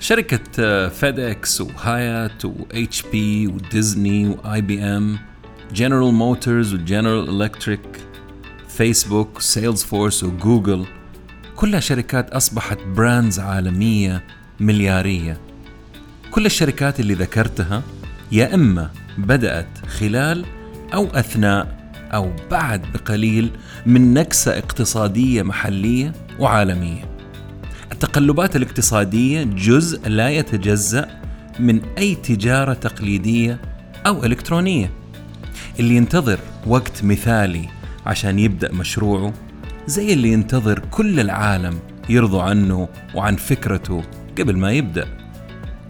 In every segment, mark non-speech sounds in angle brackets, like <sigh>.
شركة FedEx و Hyatt و HP و Disney و IBM General Motors و General Electric Facebook Salesforce و Google كلها شركات أصبحت brands عالمية مليارية. كل الشركات اللي ذكرتها يا إما بدأت خلال أو أثناء أو بعد بقليل من نكسة اقتصادية محلية وعالمية. التقلبات الاقتصادية جزء لا يتجزأ من أي تجارة تقليدية أو إلكترونية. اللي ينتظر وقت مثالي عشان يبدأ مشروعه زي اللي ينتظر كل العالم يرضوا عنه وعن فكرته قبل ما يبدأ.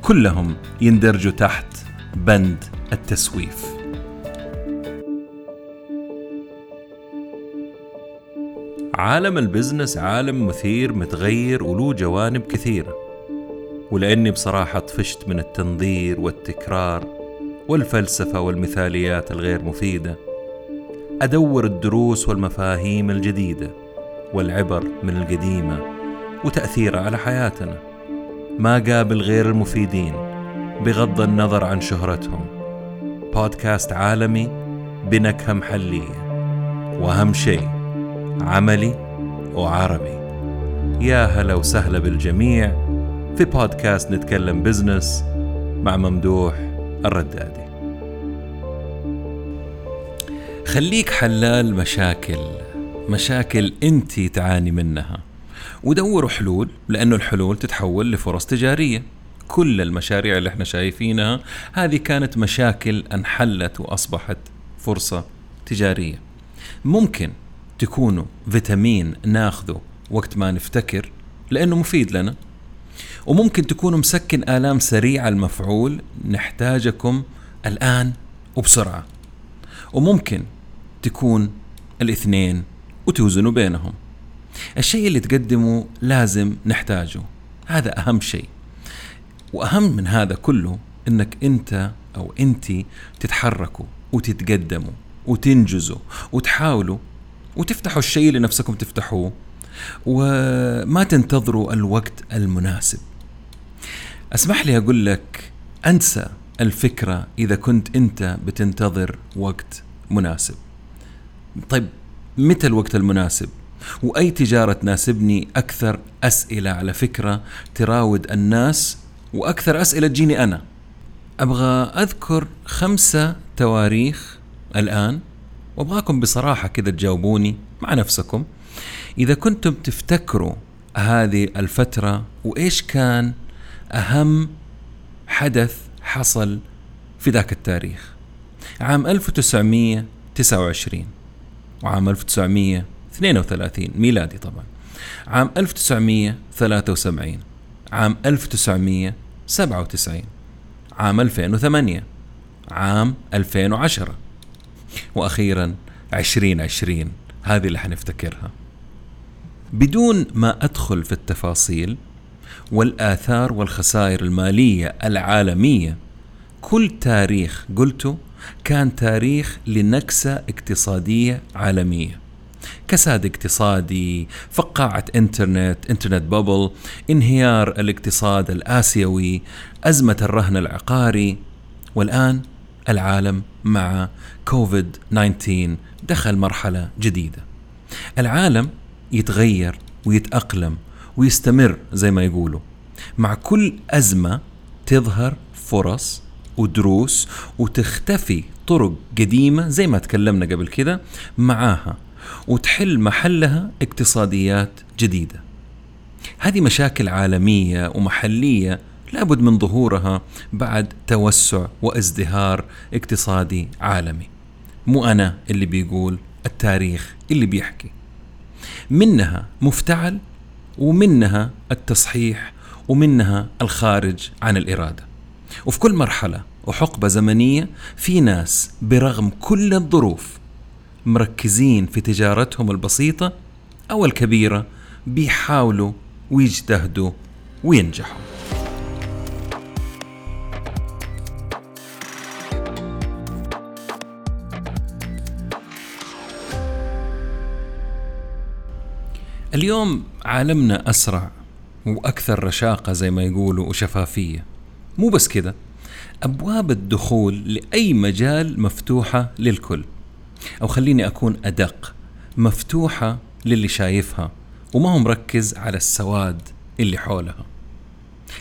كلهم يندرجوا تحت بند التسويف. عالم البزنس عالم مثير متغير وله جوانب كثيرة. ولأني بصراحة طفشت من التنظير والتكرار والفلسفة والمثاليات الغير مفيدة. أدور الدروس والمفاهيم الجديدة والعبر من القديمة وتأثيرها على حياتنا. ما قابل غير المفيدين بغض النظر عن شهرتهم. بودكاست عالمي بنكهة محلية. وأهم شيء عملي وعربي يا هلا وسهلا بالجميع في بودكاست نتكلم بزنس مع ممدوح الردادي. خليك حلال مشاكل مشاكل أنت تعاني منها. ودوروا حلول لأنه الحلول تتحول لفرص تجارية. كل المشاريع اللي إحنا شايفينها هذه كانت مشاكل أنحلت وأصبحت فرصة تجارية. ممكن تكونوا فيتامين ناخذه وقت ما نفتكر لأنه مفيد لنا. وممكن تكونوا مسكن آلام سريع المفعول نحتاجكم الآن وبسرعة. وممكن تكون الاثنين وتوزنوا بينهم. الشيء اللي تقدمه لازم نحتاجه. هذا أهم شيء. وأهم من هذا كله أنك أنت أو أنت تتحركوا وتتقدموا وتنجزوا وتحاولوا وتفتحوا الشيء اللي نفسكم تفتحوه وما تنتظروا الوقت المناسب. أسمح لي أقول لك أنسى الفكرة إذا كنت أنت بتنتظر وقت مناسب. طيب متى الوقت المناسب؟ وأي تجارة تناسبني أكثر أسئلة على فكرة تراود الناس وأكثر أسئلة تجيني أنا. أبغى أذكر خمسة تواريخ الآن. وابغاكم بصراحة كذا تجاوبوني مع نفسكم. إذا كنتم تفتكروا هذه الفترة وإيش كان أهم حدث حصل في ذاك التاريخ؟ عام 1929 وعام 1932 ميلادي طبعا. عام 1973 عام 1997 عام 2008 عام 2010 وأخيرا 2020 هذه اللي حنفتكرها. بدون ما أدخل في التفاصيل والآثار والخسائر المالية العالمية كل تاريخ قلته كان تاريخ لنكسة اقتصادية عالمية. كساد اقتصادي فقاعة إنترنت إنترنت بابل انهيار الاقتصاد الآسيوي أزمة الرهن العقاري والآن العالم مع كوفيد 19 دخل مرحلة جديدة. العالم يتغير ويتأقلم ويستمر زي ما يقولوا. مع كل أزمة تظهر فرص ودروس وتختفي طرق قديمة زي ما تكلمنا قبل كده معاها وتحل محلها اقتصاديات جديدة. هذه مشاكل عالمية ومحلية لابد من ظهورها بعد توسع وازدهار اقتصادي عالمي. مو أنا اللي بيقول التاريخ اللي بيحكي. منها مفتعل ومنها التصحيح ومنها الخارج عن الإرادة. وفي كل مرحلة وحقبة زمنية في ناس برغم كل الظروف مركزين في تجارتهم البسيطة أو الكبيرة بيحاولوا ويجتهدوا وينجحوا. اليوم عالمنا أسرع وأكثر رشاقة زي ما يقولوا وشفافية. مو بس كده أبواب الدخول لأي مجال مفتوحة للكل. أو خليني أكون أدق مفتوحة للي شايفها وما هو مركز على السواد اللي حولها.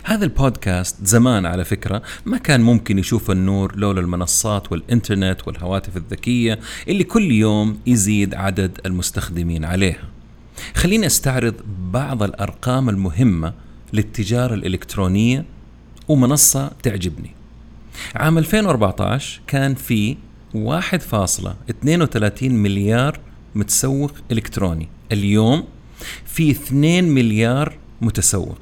هذا البودكاست زمان على فكرة ما كان ممكن يشوف النور لولا المنصات والإنترنت والهواتف الذكية اللي كل يوم يزيد عدد المستخدمين عليها. خليني أستعرض بعض الأرقام المهمة للتجارة الإلكترونية ومنصة تعجبني. عام 2014 كان في 1.32 مليار متسوق إلكتروني. اليوم في 2 مليار متسوق.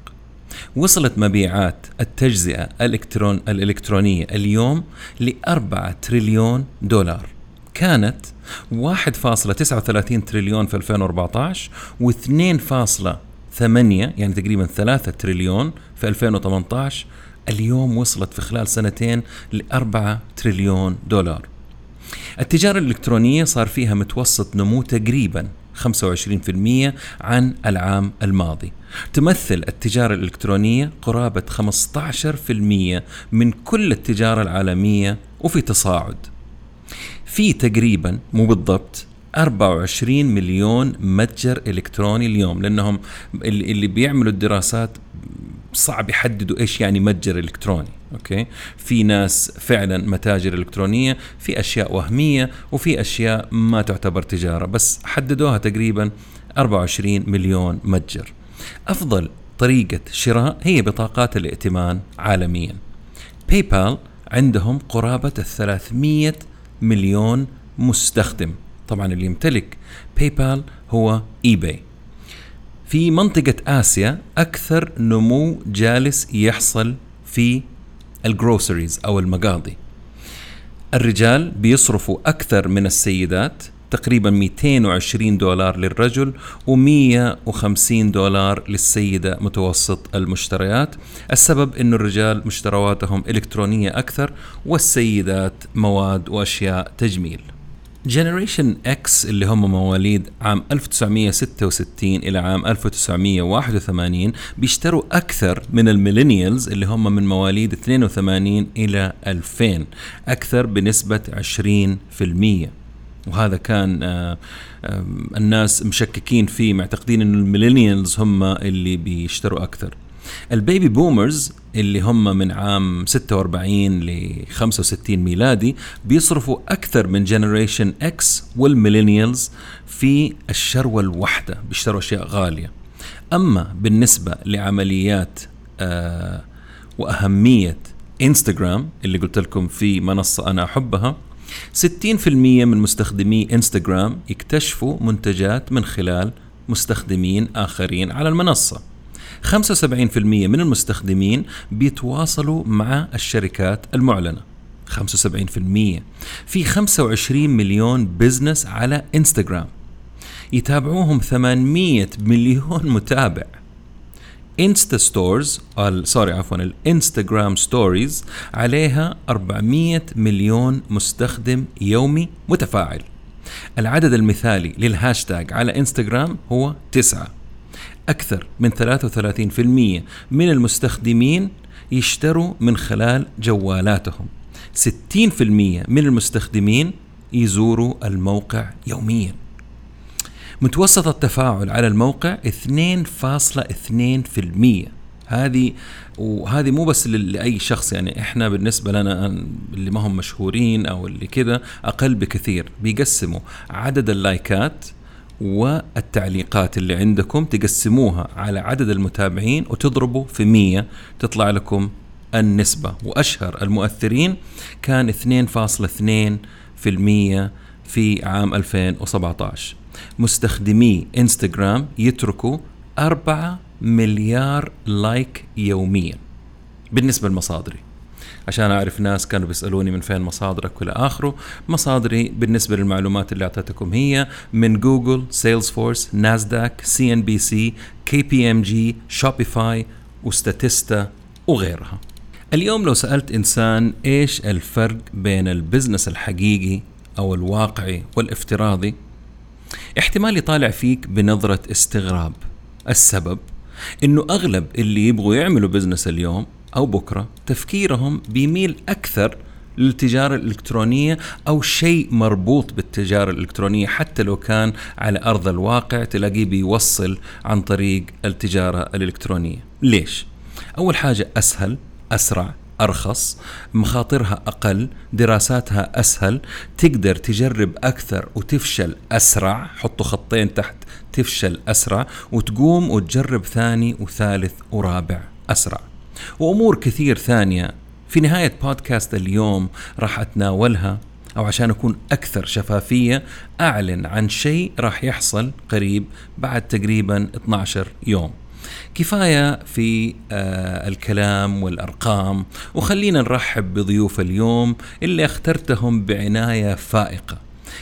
وصلت مبيعات التجزئة الإلكترون الإلكترونية اليوم لأربعة تريليون دولار. كانت 1.39 تريليون في 2014 و2.8 يعني تقريبا 3 تريليون في 2018 اليوم وصلت في خلال سنتين ل 4 تريليون دولار. التجارة الإلكترونية صار فيها متوسط نمو تقريبا 25% عن العام الماضي. تمثل التجارة الإلكترونية قرابة 15% من كل التجارة العالمية وفي تصاعد. في تقريبا مو بالضبط 24 مليون متجر إلكتروني اليوم لأنهم اللي بيعملوا الدراسات صعب يحددوا إيش يعني متجر إلكتروني أوكي؟ في ناس فعلا متاجر إلكترونية في أشياء وهمية وفي أشياء ما تعتبر تجارة بس حددوها تقريبا 24 مليون متجر. أفضل طريقة شراء هي بطاقات الائتمان عالميا. PayPal عندهم قرابة ال 300 مليون مستخدم. طبعا اللي يمتلك PayPal هو eBay في منطقة آسيا أكثر نمو جالس يحصل في ال groceries أو المقاضي. الرجال بيصرفوا أكثر من السيدات تقريبا 220 دولار للرجل و150 دولار للسيدة متوسط المشتريات. السبب أن الرجال مشترواتهم إلكترونية أكثر والسيدات مواد وأشياء تجميل. Generation X اللي هم مواليد عام 1966 إلى عام 1981 بيشتروا أكثر من ال millennials اللي هم من مواليد 82 إلى 2000 أكثر بنسبة 20% وهذا كان آه، الناس مشككين فيه معتقدين انه ال millennials هم اللي بيشتروا أكثر. ال baby boomers اللي هم من عام 46 ل 65 ميلادي بيصرفوا أكثر من Generation X وال millennials في الشروة الواحدة بيشتروا أشياء غالية. أما بالنسبة لعمليات آه وأهمية انستغرام اللي قلت لكم في منصة أنا أحبها 60% من مستخدمي إنستغرام يكتشفوا منتجات من خلال مستخدمين آخرين على المنصة. 75% من المستخدمين بيتواصلوا مع الشركات المعلنة. 75% في 25 مليون بزنس على إنستغرام. يتابعوهم 800 مليون متابع. Insta stories sorry عفوا ال Instagram stories عليها 400 مليون مستخدم يومي متفاعل. العدد المثالي للهاشتاج على إنستغرام هو 9 أكثر من 33% من المستخدمين يشتروا من خلال جوالاتهم. 60% من المستخدمين يزوروا الموقع يومياً. متوسط التفاعل على الموقع 2.2% هذه وهذه مو بس لأي شخص يعني إحنا بالنسبة لنا اللي ما هم مشهورين أو اللي كذا أقل بكثير. بيقسموا عدد اللايكات والتعليقات اللي عندكم تقسموها على عدد المتابعين وتضربوا في 100 تطلع لكم النسبة. وأشهر المؤثرين كان 2.2% في عام 2017 مستخدمي انستغرام يتركوا 4 مليار like يوميا بالنسبة لمصادري. عشان أعرف ناس كانوا بيسألوني من فين مصادرك وإلى آخره مصادري بالنسبة للمعلومات اللي أعطيتكم هي من جوجل سيلز فورس ناسداك سي ان بي سي كي بي ام جي شوبيفاي وستاتيستا وغيرها. اليوم لو سألت إنسان إيش الفرق بين ال business الحقيقي أو الواقعي والافتراضي احتمال يطالع فيك بنظرة استغراب السبب إنه أغلب اللي يبغوا يعملوا بزنس اليوم أو بكرة تفكيرهم بيميل أكثر للتجارة الإلكترونية أو شيء مربوط بالتجارة الإلكترونية حتى لو كان على أرض الواقع تلاقيه بيوصل عن طريق التجارة الإلكترونية ليش؟ أول حاجة أسهل أسرع أرخص مخاطرها أقل دراساتها أسهل. تقدر تجرب أكثر وتفشل أسرع. حطوا خطين تحت تفشل أسرع وتقوم وتجرب ثاني وثالث ورابع أسرع. وأمور كثير ثانية. في نهاية بودكاست اليوم راح أتناولها أو عشان أكون أكثر شفافية أعلن عن شيء راح يحصل قريب بعد تقريبا 12 يوم. كفاية في آه الكلام والأرقام. وخلينا نرحب بضيوف اليوم اللي اخترتهم بعناية فائقة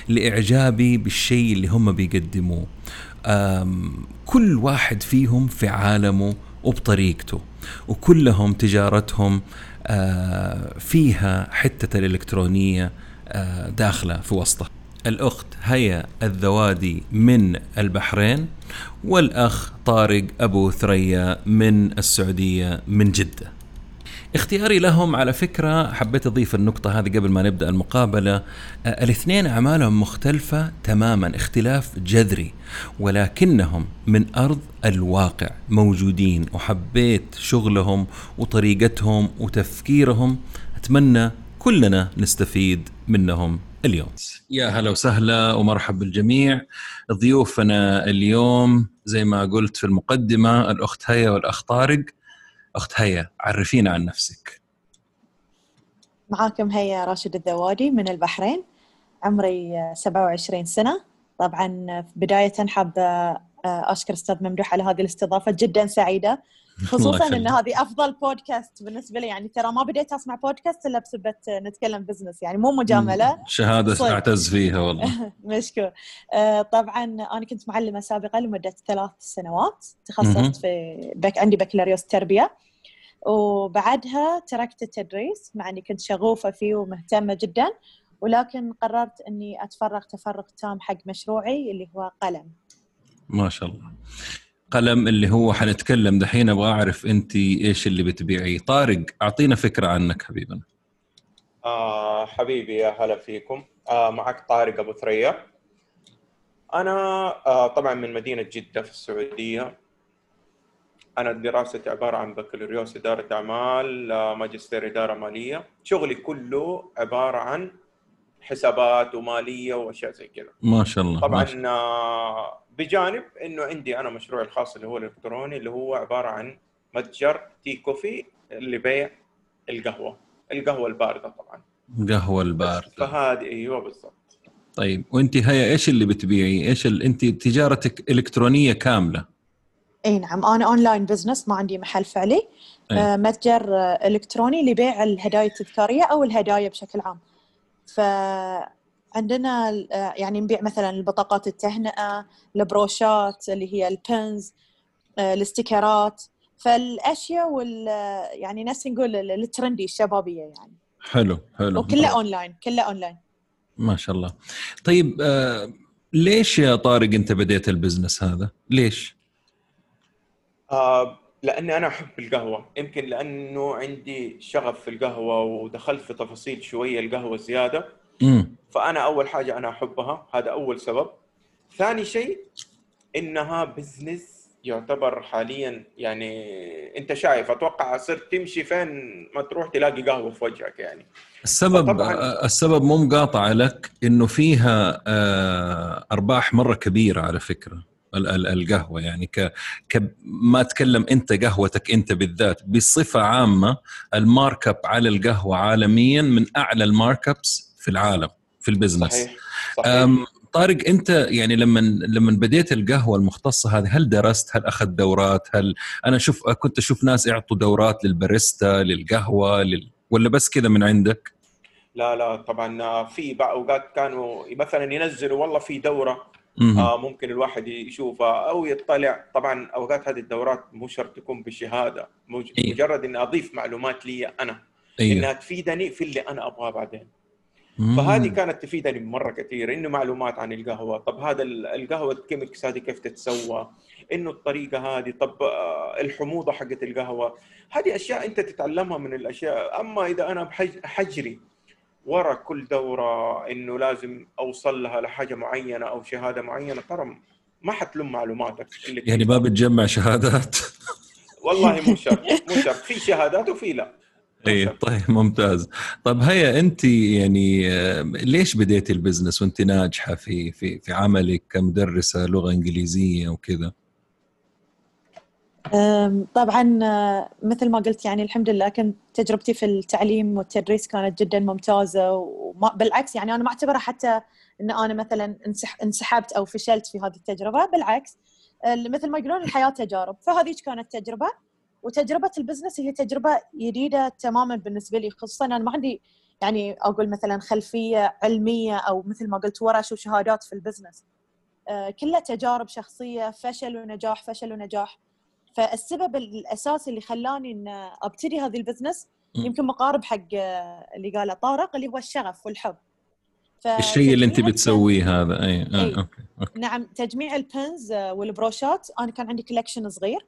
لإعجابي بالشيء اللي هم بيقدموه. كل واحد فيهم في عالمه وبطريقته وكلهم تجارتهم آه فيها حتة الإلكترونية آه داخلة في وسطها الأخت هيا الذوادي من البحرين والأخ طارق أبو ثريا من السعودية من جدة. اختياري لهم على فكرة حبيت أضيف النقطة هذه قبل ما نبدأ المقابلة. آه، الاثنين أعمالهم مختلفة تماما اختلاف جذري ولكنهم من أرض الواقع موجودين وحبيت شغلهم وطريقتهم وتفكيرهم. أتمنى كلنا نستفيد منهم. اليوم. يا هلا وسهلا ومرحب بالجميع. ضيوفنا اليوم زي ما قلت في المقدمة الأخت هيا والأخ طارق. أخت هيا عرفينا عن نفسك. معاكم هيا راشد الذوادي من البحرين. عمري 27 سنة. طبعا بداية حابة أشكر أستاذ ممدوح على هذه الاستضافة جدا سعيدة. <laughs> خصوصا ان هذه أفضل بودكاست بالنسبة لي. يعني ترى ما بديت أسمع بودكاست إلا بسبه نتكلم بزنس يعني مو مجاملة. شهادة صيب. أعتز فيها والله. <laughs> مشكور. آه طبعا أنا كنت معلمة سابقا لمدة ثلاث سنوات. تخصصت في بك عندي بكالوريوس تربية. وبعدها تركت التدريس مع إني كنت شغوفة فيه ومهتمة جدا. ولكن قررت إني أتفرغ تفرغ تام حق مشروعي اللي هو قلم. ما شاء الله. قلم اللي هو حنتكلم دحين أبغى أعرف أنت إيش اللي بتبيعيه طارق أعطينا فكرة عنك حبيبنا آه حبيبي يا هلا فيكم. آه معك طارق أبو ثريا. أنا آه طبعا من مدينة جدة في السعودية. أنا دراستي عبارة عن بكالوريوس إدارة أعمال آه ماجستير إدارة مالية. شغلي كله عبارة عن حسابات ومالية وأشياء زي كذا. ما شاء الله طبعا شاء الله. بجانب إنه عندي أنا مشروعي الخاص اللي هو الإلكتروني اللي هو عبارة عن متجر تي كوفي لبيع القهوة. القهوة الباردة طبعا. القهوه الباردة. فهذه أيوه بالضبط. طيب وأنت هيا إيش اللي بتبيعي؟ إيش ال... أنت تجارتك إلكترونية كاملة؟ إي نعم أنا online business ما عندي محل فعلي. أي. آه، متجر إلكتروني لبيع الهدايا التذكارية أو الهدايا بشكل عام. ف عندنا آه، يعني نبيع مثلا البطاقات التهنئة البروشات اللي هي ال pins آه، الاستيكرات. فالأشياء وال يعني ناس نقول ال trendy الشبابية يعني. حلو حلو. وكله أونلاين كله أونلاين. ما شاء الله. طيب آه ليش يا طارق أنت بديت ال business هذا؟ ليش؟ آه لأني أنا أحب القهوة. يمكن لأنه عندي شغف في القهوة ودخلت في تفاصيل شوية القهوة زيادة. مم. فأنا أول حاجة أنا أحبها هذا أول سبب ثاني شيء إنها بزنس يعتبر حاليا يعني أنت شايف أتوقع صرت تمشي فين ما تروح تلاقي قهوة في وجهك يعني السبب السبب مو مقاطعه لك إنه فيها آه، أرباح مرة كبيرة على فكرة القهوة يعني ك, ك ما اتكلم أنت قهوتك أنت بالذات بصفة عامة ال mark up على القهوة عالميا من أعلى ال mark ups في العالم في ال business صحيح. صحيح. طارق أنت يعني لما لما بديت القهوة المختصة هذه هل درست هل أخذت دورات هل أنا شوف كنت أشوف ناس يعطوا دورات للباريستا للقهوة لل... ولا بس كذا من عندك لا لا طبعا في أوقات كانوا مثلا ينزلوا والله في دورة آه ممكن الواحد يشوفها أو يطلع طبعا أوقات هذه الدورات مو شرط تكون بشهادة إيه. مجرد إني أضيف معلومات لي أنا أيوه. إنها تفيدني في اللي أنا أبغاه بعدين فهذه كانت تفيدني مره كثير إنه معلومات عن القهوة طب هذا القهوة الكيميكس هذه كيف تتسوى؟ إنه الطريقة هذه طب آه، الحموضة حقت القهوة هذه أشياء أنت تتعلمها من الأشياء. أما إذا أنا حجري ورا كل دورة إنه لازم أوصل لها لحاجة معينة أو شهادة معينة ترى ما حتلم معلوماتك يعني ما بتجمع شهادات؟ والله مو شرط <laughs> مو شرط في شهادات وفي لا. اي طيب ممتاز. طيب هيا أنت يعني آه، ليش بديتي البزنس وأنت ناجحة في في في عملك كمدرسة لغة إنجليزية وكذا؟ طبعا آه، مثل ما قلت يعني الحمد لله كنت تجربتي في التعليم والتدريس كانت جدا ممتازة وبالعكس يعني أنا ما أعتبرها حتى إن أنا مثلا انسحبت أو فشلت في هذه التجربة بالعكس مثل ما يقولون الحياة تجارب. فهذه كانت تجربة. وتجربة ال business هي تجربة جديده تماما بالنسبة لي خصوصا أنا ما عندي يعني أقول مثلا خلفية علمية أو مثل ما قلت ورش وشهادات في ال business آه، كلها تجارب شخصية فشل ونجاح فشل ونجاح فالسبب الاساسي اللي خلاني إن أبتدي هذه ال business يمكن مقارب حق اللي قاله طارق اللي هو الشغف والحب الشيء اللي أنت بتسويه هذا أي, آه. أي. Okay. Okay. نعم تجميع ال pins والبروشات أنا كان عندي collection صغير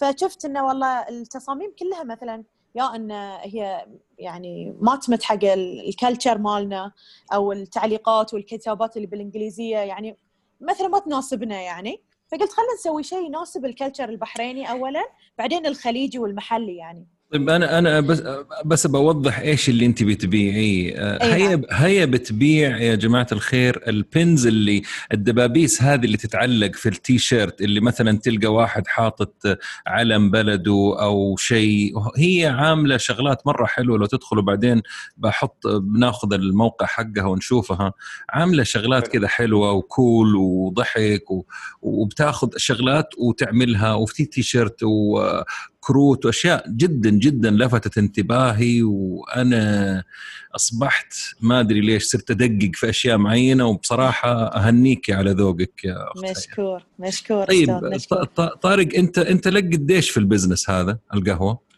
فشفت إنه والله التصاميم كلها مثلا يا إن هي يعني ما تمت حق ال culture مالنا أو التعليقات والكتابات اللي بالإنجليزية يعني مثلا ما تناسبنا يعني. فقلت خلينا نسوي شيء يناسب ال culture البحريني اولا بعدين الخليجي والمحلي يعني. طيب أنا أنا بس بس بوضح إيش اللي أنت بتبيعيه آه، هي. هي بتبيع يا جماعة الخير البنز اللي الدبابيس هذه اللي تتعلق في التي شيرت اللي مثلا تلقى واحد حاطط علم بلده أو شيء. هي عاملة شغلات مرة حلوة. لو تدخلوا بعدين بحط بناخذ الموقع حقها ونشوفها. عاملة شغلات كذا حلوة وكول وضحك وبتاخذ شغلات وتعملها وفي تي شيرت كروت وأشياء جدا جدا لفتت انتباهي وأنا أصبحت ما أدري ليش صرت أدقق في أشياء معينة وبصراحة أهنيك على ذوقك يا أختي مشكور مشكور طيب مشكور. طارق أنت أنت لك قديش في ال business هذا القهوة؟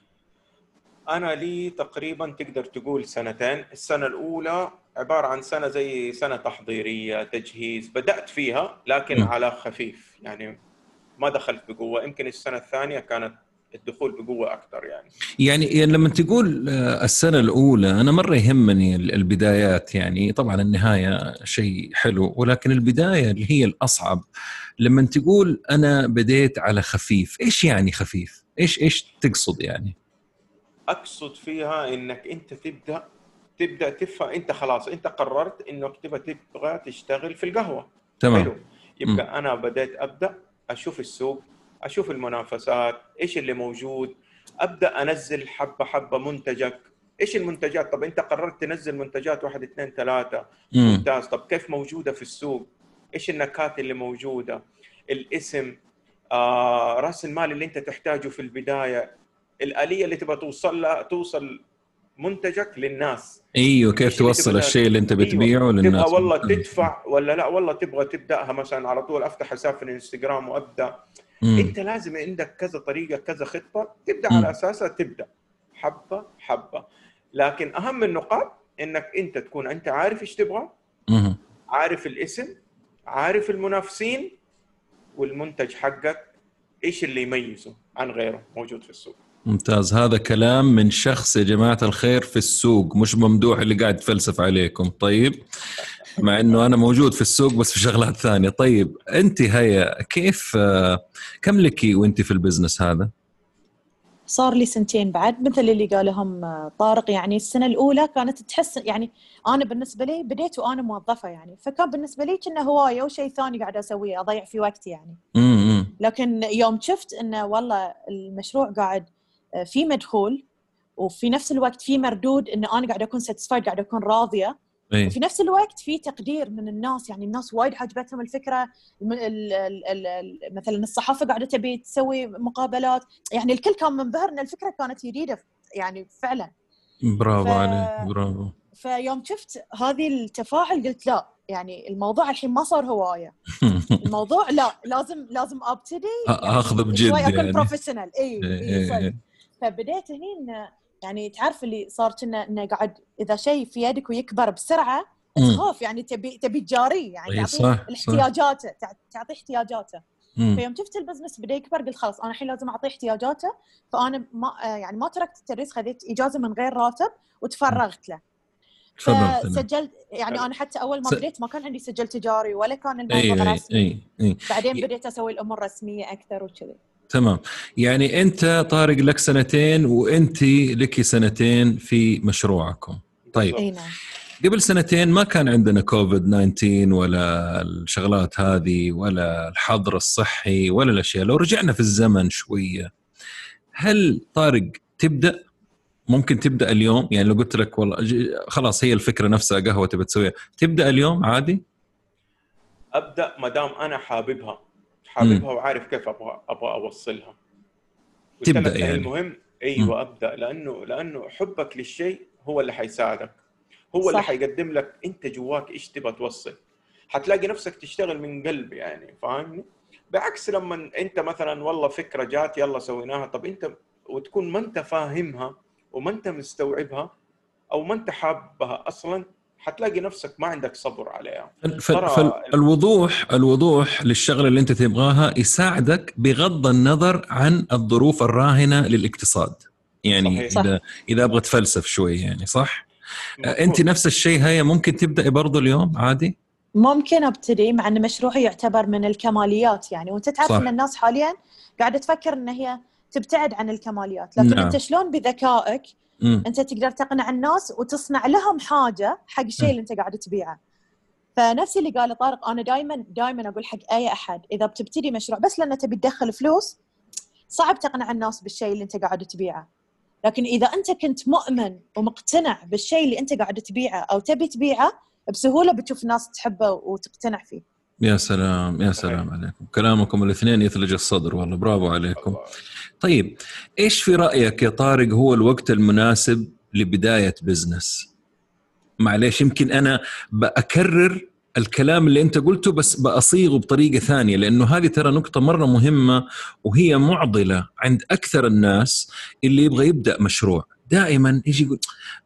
أنا لي تقريبا تقدر تقول سنتين السنة الأولى عبارة عن سنة زي سنة تحضيرية تجهيز بدأت فيها لكن م. على خفيف يعني ما دخلت بقوة يمكن السنة الثانية كانت الدخول بقوة أكثر يعني. يعني يعني لما تقول آه، السنة الأولى أنا مرة يهمني البدايات يعني. طبعا النهاية شيء حلو ولكن البداية اللي هي الأصعب. لما تقول أنا بديت على خفيف إيش يعني خفيف؟ إيش إيش تقصد يعني؟ أقصد فيها إنك أنت تبدأ تبدأ تفهم أنت خلاص أنت قررت إنك تبغى تبغى تشتغل في القهوة. تمام. حلو. يبقى م. أنا بديت أبدأ أشوف السوق أشوف المنافسات إيش اللي موجود؟ أبدأ أنزل حبة حبة منتجك. إيش المنتجات؟ طب أنت قررت تنزل منتجات واحد اثنين ثلاثة. ممتاز. طب كيف موجودة في السوق؟ إيش النكات اللي موجودة؟ الاسم آه، رأس المال اللي أنت تحتاجه في البداية الآلية اللي تبغى توصل لها توصل منتجك للناس. أيوه كيف توصل الشيء اللي أنت بتبيعه أيوه. للناس تبغى والله تدفع ولا لا؟ والله تبغى تبدأها. مثلا على طول أفتح حساب في الإنستغرام وأبدأ. مم. انت لازم عندك كذا طريقة كذا خطة تبدأ مم. على أساسها تبدأ. حبة حبة. لكن أهم النقاط إنك أنت تكون أنت عارف إيش تبغى عارف الاسم عارف المنافسين والمنتج حقك إيش اللي يميزه عن غيره موجود في السوق. ممتاز. هذا كلام من شخص يا جماعة الخير في السوق مش ممدوح اللي قاعد يتفلسف عليكم. طيب مع إنه أنا موجود في السوق بس في شغلات ثانية. طيب أنت هيا كيف كم لك وأنت في البزنس هذا؟ صار لي سنتين بعد مثل اللي قالهم طارق. يعني السنة الأولى كانت تحس يعني أنا بالنسبة لي بديت وأنا موظفة يعني. فكان بالنسبة لي كأنه هواية وشيء ثاني قاعدة أسويه أضيع في وقتي يعني. لكن يوم شفت إنه والله المشروع قاعد في مدخول وفي نفس الوقت في مردود إن أنا قاعدة أكون ساتسفايد قاعدة أكون راضية أيه. وفي نفس الوقت في تقدير من الناس يعني الناس وايد عجبتهم الفكرة مثلا الصحافة قاعدة تبي تسوي مقابلات يعني الكل كان منبهر ان الفكرة كانت جديده يعني فعلا برافو ف... عليك برافو فيوم شفت هذه التفاعل قلت لا يعني الموضوع الحين ما صار هواية <laughs> الموضوع لا لازم لازم أبتدي يعني اخذ بجد شوي أكون يعني. professional إي إيه, إيه, إيه. فبديت هني يعني تعرف اللي صار كنا إنه قاعد إذا شيء في يدك ويكبر بسرعة تخاف يعني تبي تبي تجاريه يعني تعطيه احتياجاته تعطيه احتياجاته. فيوم شفت ال business بدا يكبر قلت خلاص أنا الحين لازم أعطيه احتياجاته فأنا ما يعني ما تركت التدريس خذيت إجازة من غير راتب وتفرغت له. فسجلت يعني أنا حتى أول ما بديت ما كان عندي سجل تجاري ولا كان الموضوع أي رسمي. أي أي. بعدين بديت أسوي الأمور رسميه أكثر وكذي. تمام. يعني أنت طارق لك سنتين وأنت لك سنتين في مشروعكم. طيب. أي نعم. قبل سنتين ما كان عندنا كوفيد 19 ولا الشغلات هذه ولا الحظر الصحي ولا الأشياء. لو رجعنا في الزمن شوية هل طارق تبدأ؟ ممكن تبدأ اليوم؟ يعني لو قلت لك والله خلاص هي الفكرة نفسها قهوة تبي تسويها. تبدأ اليوم عادي؟ أبدأ ما دام أنا حاببها. حاببها وعارف كيف أبغى أبغى أوصلها. تبدأ يعني. المهم أيوه أبدأ. لأنه لأنه حبك للشيء هو اللي حيساعدك. هو صح. اللي حيقدم لك أنت جواك إيش تبغى توصل. حتلاقي نفسك تشتغل من قلب يعني فاهمني؟ بعكس لما أنت مثلا والله فكرة جات يلا سويناها. طب انت وتكون ما أنت فاهمها وما أنت مستوعبها أو ما أنت حابها أصلا حتلاقي نفسك ما عندك صبر عليها فالوضوح الوضوح للشغلة اللي انت تبغاها يساعدك بغض النظر عن الظروف الراهنة للاقتصاد يعني صحيح. اذا إذا أبغى اتفلسف شوي يعني صح مفهوم. أنت نفس الشيء هي ممكن تبدأي برضه اليوم عادي ممكن أبتدي مع إن مشروعي يعتبر من الكماليات يعني وأنت تعرف صح. إن الناس حاليا قاعدة تفكر إن هي تبتعد عن الكماليات لكن نعم. أنت شلون بذكائك م. أنت تقدر تقنع الناس وتصنع لهم حاجة حق الشيء اللي أنت قاعد تبيعه. فنفس اللي قاله طارق أنا دائما دائما أقول حق أي أحد إذا بتبتدي مشروع بس لأنه تبي تدخل فلوس صعب تقنع الناس بالشيء اللي أنت قاعد تبيعه. لكن إذا أنت كنت مؤمن ومقتنع بالشيء اللي أنت قاعد تبيعه أو تبي تبيعه بسهولة بتشوف الناس تحبه وتقتنع فيه. يا سلام يا سلام عليكم. كلامكم الاثنين يثلج الصدر والله برافو عليكم. طيب إيش في رأيك يا طارق هو الوقت المناسب لبداية بزنس؟ معليش يمكن أنا بأكرر الكلام اللي أنت قلته بس بأصيغه بطريقة ثانية لأنه هذه ترى نقطة مرة مهمة وهي معضلة عند أكثر الناس اللي يبغى يبدأ مشروع. دائما يجي يقول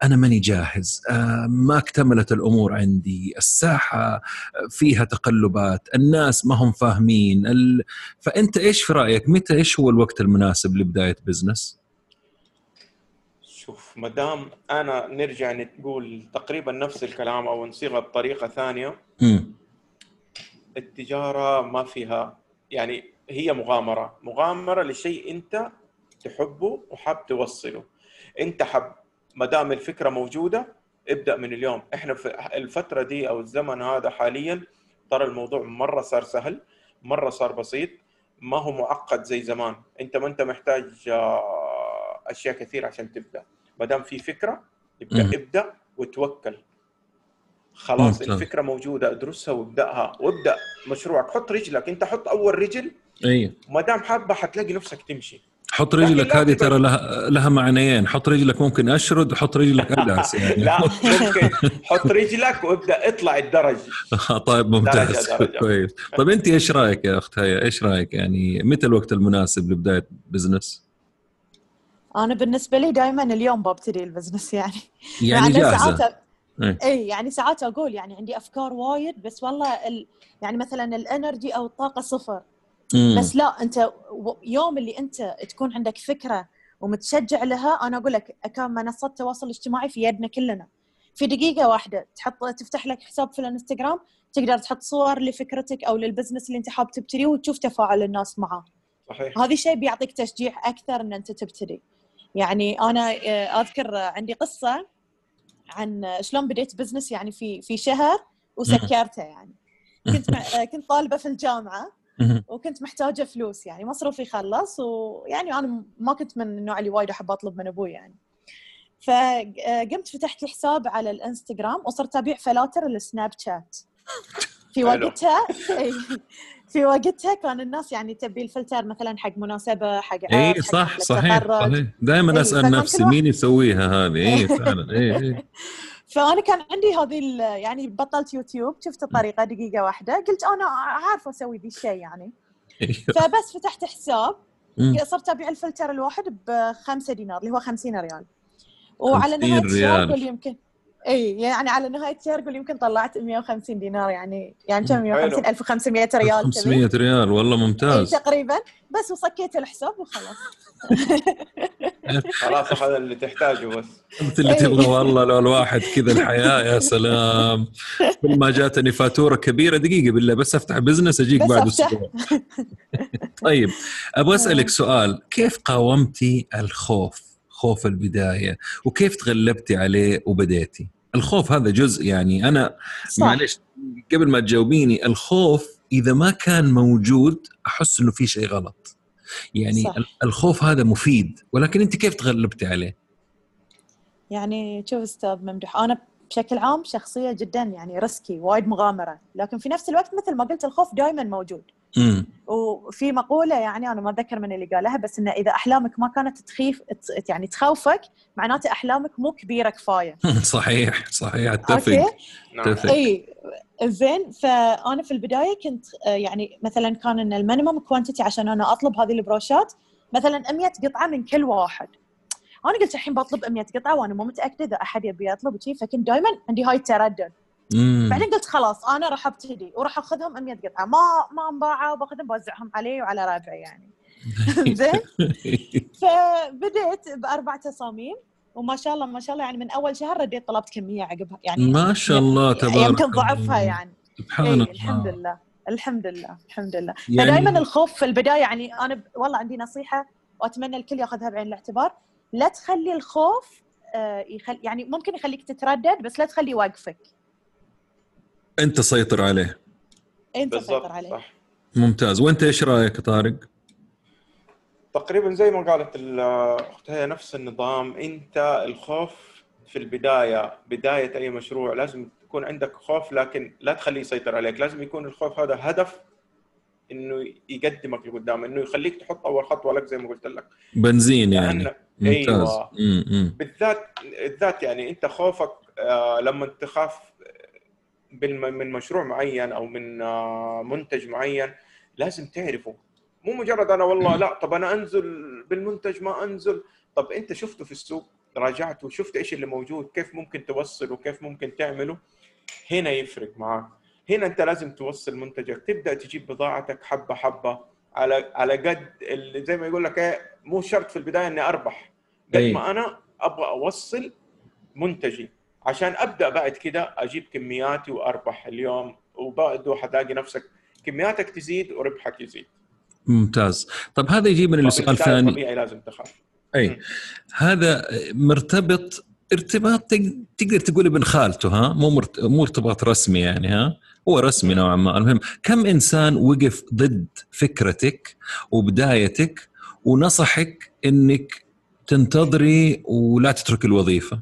أنا ماني جاهز آه، ما اكتملت الأمور عندي الساحة فيها تقلبات الناس ما هم فاهمين ال... فأنت إيش في رأيك؟ متى إيش هو الوقت المناسب لبداية بزنس؟ شوف ما دام أنا نرجع نقول تقريبا نفس الكلام أو نصيغه بطريقة ثانية م. التجارة ما فيها يعني هي مغامرة مغامرة لشيء أنت تحبه وحاب توصله. انت حب ما دام الفكرة موجودة ابدأ من اليوم. إحنا في الفترة دي أو الزمن هذا حاليا ترى الموضوع مرة صار سهل مرة صار بسيط ما هو معقد زي زمان. انت ما انت محتاج آه، أشياء كثير عشان تبدأ. ما دام في فكرة ابدا م. ابدأ وتوكل. خلاص ممتاز. الفكرة موجودة ادرسها وابدأها. وابدأ مشروعك. حط رجلك. انت حط أول رجل. أيوه. ما دام حابة حتلاقي نفسك تمشي. حط رجلك هذه ترى لها لها معنيين. حط رجلك ممكن أشرد وحط رجلك <laughs> ادعس يعني. لا ممكن حط رجلك وابدأ اطلع الدرج <laughs> طيب ممتاز. كويس. طيب أنت إيش رأيك يا أخت هيا؟ إيش رأيك يعني؟ متى الوقت المناسب لبداية business؟ أنا بالنسبة لي دائما اليوم ببتدي ال business يعني. يعني جاهزة. اي إيه. يعني ساعات أقول يعني عندي أفكار وايد بس والله ال... يعني مثلا ال energy أو الطاقة صفر. مم. بس لا أنت يوم اللي أنت تكون عندك فكرة ومتشجع لها أنا أقول لك كان منصات التواصل الاجتماعي في يدنا كلنا. في دقيقة واحدة تحط تفتح لك حساب في الانستغرام تقدر تحط صور لفكرتك أو لل business اللي أنت حاب تبتديه وتشوف تفاعل الناس معاه. صحيح. هذا الشيء بيعطيك تشجيع أكثر إن أنت تبتدي. يعني أنا آه، أذكر عندي قصة عن شلون بديت business يعني في في شهر وسكرته يعني. كنت آه، كنت طالبة في الجامعة. وكنت محتاجة فلوس يعني مصروفي خلص ويعني أنا ما كنت من النوع اللي وايد أحب أطلب من أبوي يعني. فقمت فتحت لي حساب على الإنستغرام وصرت أبيع فلاتر السناب شات. <laughs> في وقتها في وقتها كان الناس يعني تبي الفلتر مثلا حق مناسبة حق إي صح صحيح صحيح. دائما أسأل نفسي مين يسويها هذه؟ إي فعلا إي. <laughs> فأنا كان عندي هذه يعني بطلت يوتيوب شفت الطريقة دقيقة واحدة قلت أنا عارفة أسوي ذي الشيء يعني. أيوه. فبس فتحت حساب صرت أبيع الفلتر الواحد ب 5 دينار اللي هو 50 ريال. وعلى نهاية الشهر يمكن إي يعني على نهايه الشهر قول يمكن طلعت 150 دينار يعني يعني كم؟ 150 1500 ريال 500 ريال والله ممتاز. إي تقريبا. بس وصكيت الحساب وخلاص. <laughs> خلاص هذا اللي تحتاجه بس. أنت اللي تبغى والله لو الواحد كذا الحياة يا سلام. كل ما جاتني فاتورة كبيرة دقيقة بالله بس أفتح بزنس أجيك بعد أسبوع. <laughs> طيب أبغى أسألك سؤال. كيف قاومتي الخوف خوف البداية؟ وكيف تغلبتي عليه وبديتي؟ الخوف هذا جزء يعني أنا معلش قبل ما تجاوبيني الخوف إذا ما كان موجود أحس إنه في شيء غلط. يعني صح. الخوف هذا مفيد ولكن أنت كيف تغلبتي عليه؟ يعني شوف أستاذ ممدوح أنا بشكل عام شخصية جدا يعني ريسكي وايد مغامرة لكن في نفس الوقت مثل ما قلت الخوف دائما موجود. مم. وفي مقولة يعني أنا ما أتذكر من اللي قالها بس إنه إذا أحلامك ما كانت تخيف يعني تخوفك معناته أحلامك مو كبيرة كفاية. <laughs> صحيح صحيح أتفق أتفق. إي زين فأنا في البداية كنت يعني مثلا كان إن ال minimum quantity عشان أنا أطلب هذه البروشات مثلا 100 قطعة من كل واحد. أنا قلت الحين بطلب 100 قطعة وأنا مو متأكدة إذا أحد يبي يطلب وشي فكنت دائما عندي هاي التردد. بعدين قلت خلاص أنا راح أبتدي وراح أخذهم 100 قطعة. ما ما انباعوا وباخذهم بوزعهم علي وعلى ربعي يعني. <laughs> زين؟ فبديت بأربع تصاميم وما شاء الله ما شاء الله يعني من أول شهر رديت طلبت كمية عقبها يعني ما شاء الله تبارك يمكن ضعفها يعني. سبحان إيه، الله. الحمد لله الحمد لله الحمد لله. يعني فدائما الخوف في البداية يعني أنا ب... والله عندي نصيحة وأتمنى الكل يأخذها بعين الاعتبار. لا تخلي الخوف آه، يخل... يعني ممكن يخليك تتردد بس لا تخليه يوقفك. أنت سيطر عليه. أنت سيطر عليه. صح. ممتاز. وأنت إيش رأيك طارق؟ تقريبا زي ما قالت الاخت هي نفس النظام. أنت الخوف في البداية بداية أي مشروع لازم يكون عندك خوف لكن لا تخليه يسيطر عليك. لازم يكون الخوف هذا هدف إنه يقدمك لقدام إنه يخليك تحط أول خطوة لك زي ما قلت لك. بنزين يعني. ممتاز. أيوه. بالذات بالذات يعني أنت خوفك آه لما تخاف من مشروع معين أو من آه منتج معين لازم تعرفه. مو مجرد أنا والله لا طب أنا أنزل بالمنتج ما أنزل. طب أنت شفته في السوق راجعته شفت إيش اللي موجود كيف ممكن توصله كيف ممكن تعمله. هنا يفرق معك هنا أنت لازم توصل منتجك. تبدأ تجيب بضاعتك حبة حبة على على قد اللي زي ما يقول لك إيه مو شرط في البداية إني أربح. قد ما أنا أبغى أوصل منتجي. عشان أبدأ بعد كده أجيب كمياتي وأربح اليوم وبعده حتلاقي نفسك. كمياتك تزيد وربحك يزيد. ممتاز. طب هذا يجيبني لسؤال ثاني طبيعي لازم تخاف. أي. هذا مرتبط ارتباط تقدر تقول ابن خالته ها؟ مو مو ارتباط رسمي يعني ها؟ هو رسمي نوعا ما. المهم كم إنسان وقف ضد فكرتك وبدايتك ونصحك إنك تنتظري ولا تترك الوظيفة؟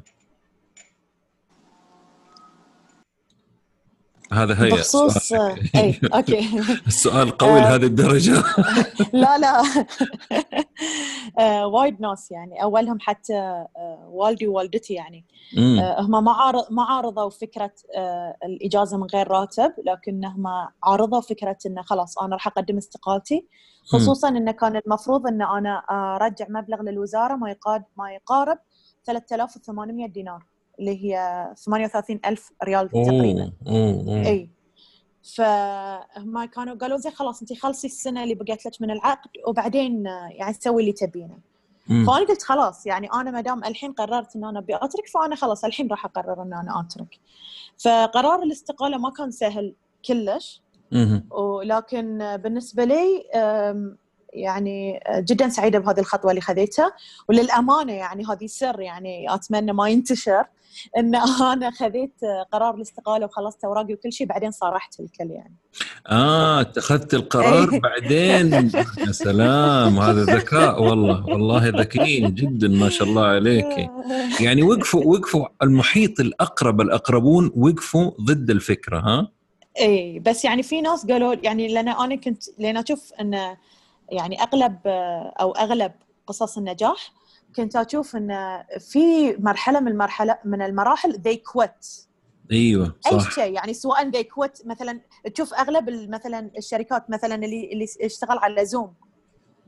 هذا هي بخصوص اي أوكي. <laughs> السؤال قوي لهذه الدرجة. <laughs> لا لا. <laughs> آه، وايد ناس يعني أولهم حتى آه، والدي ووالدتي يعني. آه، هم ما ما عارضوا فكرة الإجازة من غير راتب لكنهم عارضوا فكرة إنه خلاص أنا راح أقدم استقالتي. خصوصا إنه كان المفروض إن أنا أرجع مبلغ للوزارة ما يقارب ما يقارب 3800 دينار. اللي هي 38 ألف ريال تقريبا. إي. فهم كانوا قالوا زي خلاص انت خلصي السنة اللي بقيت لك من العقد وبعدين يعني سوي اللي تبينه. فأنا قلت خلاص يعني أنا ما دام الحين قررت إن أنا أبي أترك فأنا خلاص الحين راح أقرر إن أنا أترك. فقرار الاستقالة ما كان سهل كلش. ولكن بالنسبة لي يعني جدا سعيدة بهذه الخطوة اللي خذيتها وللأمانة يعني هذه سر يعني أتمنى ما ينتشر إن <laughs> أنا خذيت قرار الاستقالة وخلصت أوراقي وكل شيء بعدين صارحت الكل يعني. آه اتخذت القرار إيه. بعدين <laughs> يا سلام هذا ذكاء والله والله ذكيين جدا ما شاء الله عليك يعني وقفوا وقفوا المحيط الأقرب الأقربون وقفوا ضد الفكرة ها؟ اي بس يعني في ناس قالوا يعني لأن أنا كنت لأن أشوف إن يعني أغلب أو أغلب قصص النجاح كنت أشوف إن في مرحلة من المرحلة من المراحل they quit. أيوه صح. اي شيء يعني سواء they quit مثلا تشوف أغلب مثلا الشركات مثلا اللي اللي اشتغل على زوم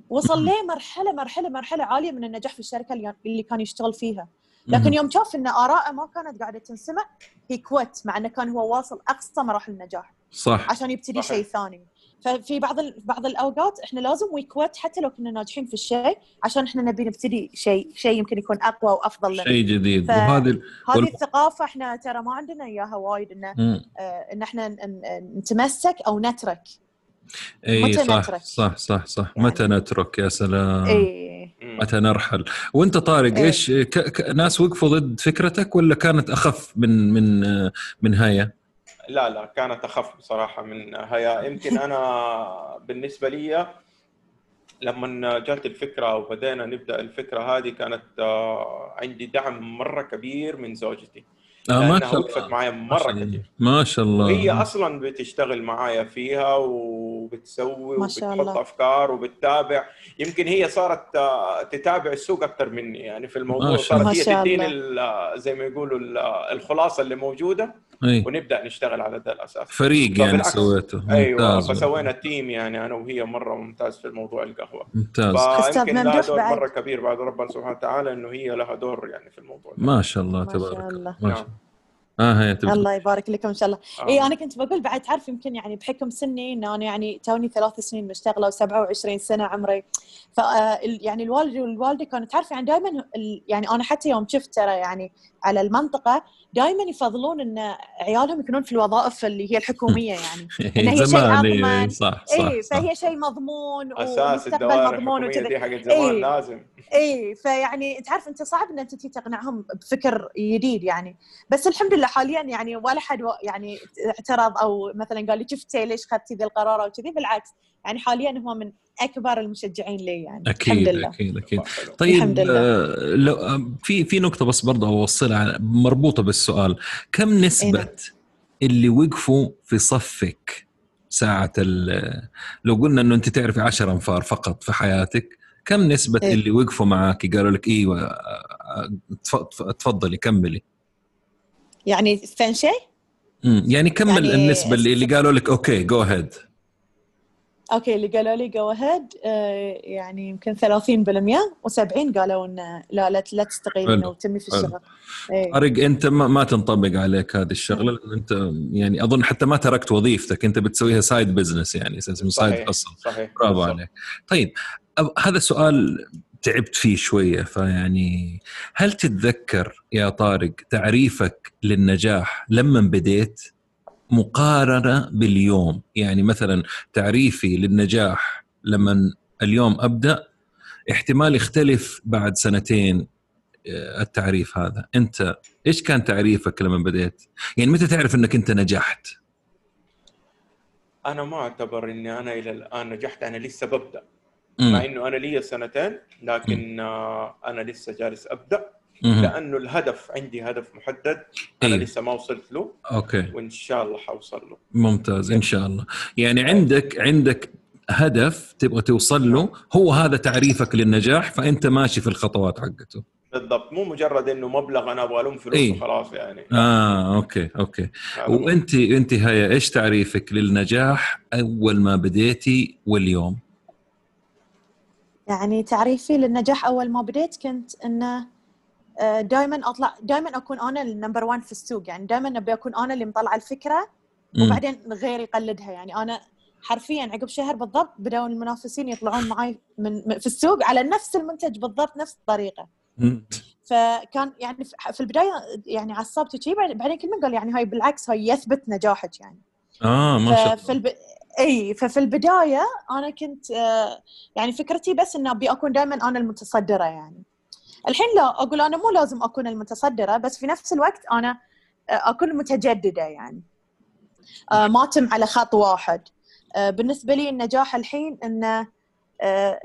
وصل ليه مرحلة مرحلة مرحلة عالية من النجاح في الشركة اللي كان يشتغل فيها. لكن يوم شاف إن اراءه ما كانت قاعدة تنسمع هي كوت مع إنه كان هو واصل أقصى مراحل النجاح. صح. عشان يبتدي شيء ثاني. ففي بعض ال... بعض الأوقات إحنا لازم وي كويت حتى لو كنا ناجحين في الشيء عشان إحنا نبي نبتدي شيء شيء يمكن يكون أقوى وأفضل لنا شيء جديد ف... وهذه هذه وال- الثقافة إحنا ترى ما عندنا إياها وايد انه. آه إن إحنا نتمسك أو نترك اي متى صح نترك؟ صح صح صح يعني- متى نترك يا سلام اي. متى نرحل وأنت طارق إيه. إيش ك... ك... ناس وقفوا ضد فكرتك ولا كانت أخف من من من هيا لا لا كانت أخف بصراحة من هيا يمكن أنا بالنسبة لي لما جات الفكرة وبدينا نبدأ الفكرة هذه كانت آه، عندي دعم مرة كبير من زوجتي آه ما شاء وقفت الله معي ما مرة الله. كثير ما شاء الله وهي أصلا بتشتغل معايا فيها وبتسوي ما شاء وبتحط الله. أفكار وبتتابع يمكن هي صارت آه، تتابع السوق أكثر مني يعني في الموضوع ما شاء صارت. هي ما شاء تديني. ال- زي ما يقولوا ال- الخلاصة اللي موجودة إي ونبدأ نشتغل على ذا الاساس فريق يعني. سويته أيوه ممتاز فسوينا تيم يعني أنا وهي مرة ممتاز في الموضوع القهوة ممتاز فيمكن لها دور بعد. مرة كبير بعد ربنا سبحانه وتعالى إنه هي لها دور يعني في الموضوع ده. ما شاء الله تبارك الله. ما شاء نعم. آه هي تبدأ. الله يبارك لكم إن شاء الله آه. اي أنا كنت بقول بعد تعرف يمكن يعني بحكم سني إن أنا يعني توني ثلاث سنين مشتغلة و27 سنة عمري ف يعني الوالد والوالده كانوا تعرف يعني دائما يعني أنا حتى يوم شفت ترى يعني على المنطقة دائما يفضلون إن عيالهم يكونون في الوظائف اللي هي الحكومية <laughs> يعني إن هي شيء زمان إيه، أضمن. صح صح, اي. فهي شيء مضمون ومستقبل الدوائر مضمون وكذا إيه. لازم اي فيعني تعرف أنت صعب إن أنت تقنعهم بفكر جديد يعني بس الحمد لله حاليا يعني ولا حد يعني اعترض أو مثلا قال لي شفتي ليش اخذتي ذي القرار أو كذي بالعكس يعني حاليا هو من أكبر المشجعين لي يعني أكيد الحمد لله أكيد أكيد. طيب الحمد لله. آه، لو آه، في في نقطة بس برضه أوصلها مربوطة بالسؤال كم نسبة نعم. اللي وقفوا في صفك ساعة لو قلنا إنه أنت تعرفي 10 أنفار فقط في حياتك كم نسبة إيه. اللي وقفوا معك قالوا لك إيوه آه، تف- تفضلي كملي يعني فين شيء؟ يعني كم يعني النسبة اللي, اللي قالوا لك okay go ahead okay اللي قالوا لي go ahead يعني يمكن 30% و70 قالوا انه لا لا لا تستقيلين. وتمي في. الشغل إيه. طارق أنت ما, ما تنطبق عليك هذه الشغلة لأن أنت يعني أظن حتى ما تركت وظيفتك أنت بتسويها side business يعني أساسا side صحيح برافو. عليك طيب هذا سؤال تعبت فيه شوية فيعني هل تتذكر يا طارق تعريفك للنجاح لما بديت مقارنة باليوم. يعني مثلا تعريفي للنجاح لما اليوم أبدأ احتمال يختلف بعد سنتين آه، التعريف هذا. أنت إيش كان تعريفك لما بديت يعني متى تعرف إنك أنت نجحت؟ أنا ما أعتبر إني أنا إلى الآن نجحت أنا لسه ببدأ. مع إنه أنا لي سنتين لكن آه، أنا لسه جالس أبدأ. لأنه الهدف عندي هدف محدد أنا إيه. لسه ما وصلت له. أوكي. وإن شاء الله حوصل له. ممتاز إن شاء الله. يعني عندك عندك هدف تبغى توصل له هو هذا تعريفك للنجاح فأنت ماشي في الخطوات حقته. بالضبط. مو مجرد إنه مبلغ أنا أبغى ألوم فلوس إيه. وخلاص يعني. آه okay okay. وأنت أنت هيا إيش تعريفك للنجاح أول ما بديتي واليوم؟ يعني تعريفي للنجاح أول ما بديت كنت إنه دائما أطلع دائما أكون أنا ال number 1 في السوق. يعني دائما أبي أكون أنا اللي مطلعه الفكرة. وبعدين غيري يقلدها. يعني أنا حرفيا عقب شهر بالضبط بدأوا المنافسين يطلعون معي من في السوق على نفس المنتج بالضبط نفس الطريقة. فكان يعني في- البداية يعني عصبت بعد- بعدين كل من قال يعني هاي بالعكس هاي يثبت نجاحك يعني. آه ما شاء الله. الب... إي ففي البداية أنا كنت آه، يعني فكرتي بس انه أبي أكون دائما أنا المتصدرة يعني. الحين لا أقول أنا مو لازم أكون المتصدرة بس في نفس الوقت أنا آه، أكون متجددة يعني. آه، ما تم على خط واحد. آه، بالنسبة لي النجاح الحين إنه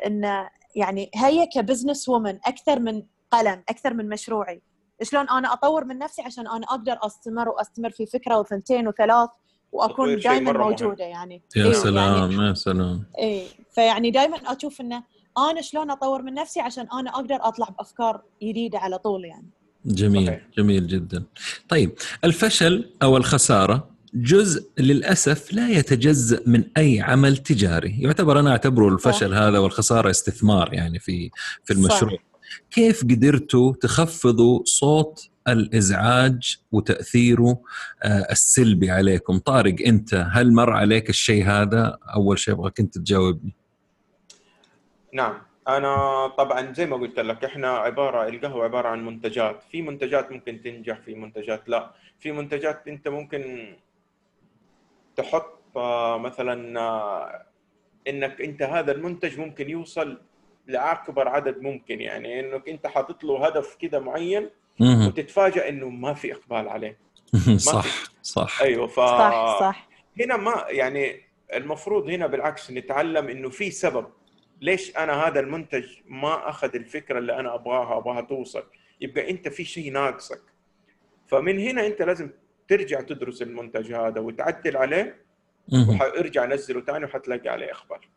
إنه يعني هي كبزنس وومن أكثر من قلم أكثر من مشروعي. شلون أنا أطور من نفسي عشان أنا أقدر أستمر وأستمر في فكرة وثنتين وثلاث وأكون دائما مرة مهم. موجودة يعني. يا إيه، سلام يعني يا سلام. اي فيعني دائما أشوف إنه أنا شلون أطور من نفسي عشان أنا أقدر أطلع بأفكار جديدة على طول يعني. جميل صحيح. جميل جدا. طيب الفشل أو الخسارة جزء للأسف لا يتجزأ من أي عمل تجاري. يعتبر أنا أعتبره الفشل هذا والخسارة استثمار يعني في في المشروع. صح. كيف قدرتوا تخفضوا صوت الإزعاج وتأثيره آه، السلبي عليكم؟ طارق أنت هل مر عليك الشيء هذا؟ أول شيء أبغاك أنت تجاوبني. نعم. أنا طبعا زي ما قلت لك إحنا عبارة القهوة عبارة عن منتجات. في منتجات ممكن تنجح في منتجات لا. في منتجات أنت ممكن تحط آه، مثلا آه، إنك أنت هذا المنتج ممكن يوصل لأكبر عدد ممكن. يعني إنك أنت حاطط له هدف كده معين وتتفاجئ إنه ما في إقبال عليه. صح صح. أيوه ف صح صح. هنا ما يعني المفروض هنا بالعكس نتعلم إنه في سبب. ليش أنا هذا المنتج ما أخذ الفكرة اللي أنا أبغاها أبغاها توصل؟ يبقى أنت في شيء ناقصك. فمن هنا أنت لازم ترجع تدرس المنتج هذا وتعدل عليه وارجع نزله ثاني وحتلاقي عليه إخبار.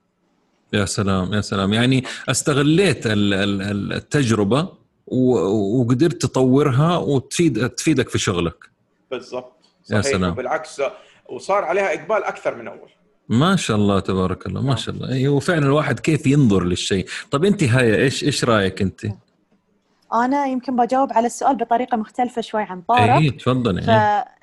يا سلام يا سلام. يعني استغليت التجربة وقدرت تطورها وتفيد تفيدك في شغلك. بالضبط. يا سلام. بالعكس وصار عليها إقبال أكثر من أول. ما شاء الله تبارك الله ما شاء الله. أيوه فعلا الواحد كيف ينظر للشيء. طب أنت هيا إيش إيش رأيك أنت؟ أنا يمكن بجاوب على السؤال بطريقة مختلفة شوي عن طارق. أي تفضلي ف...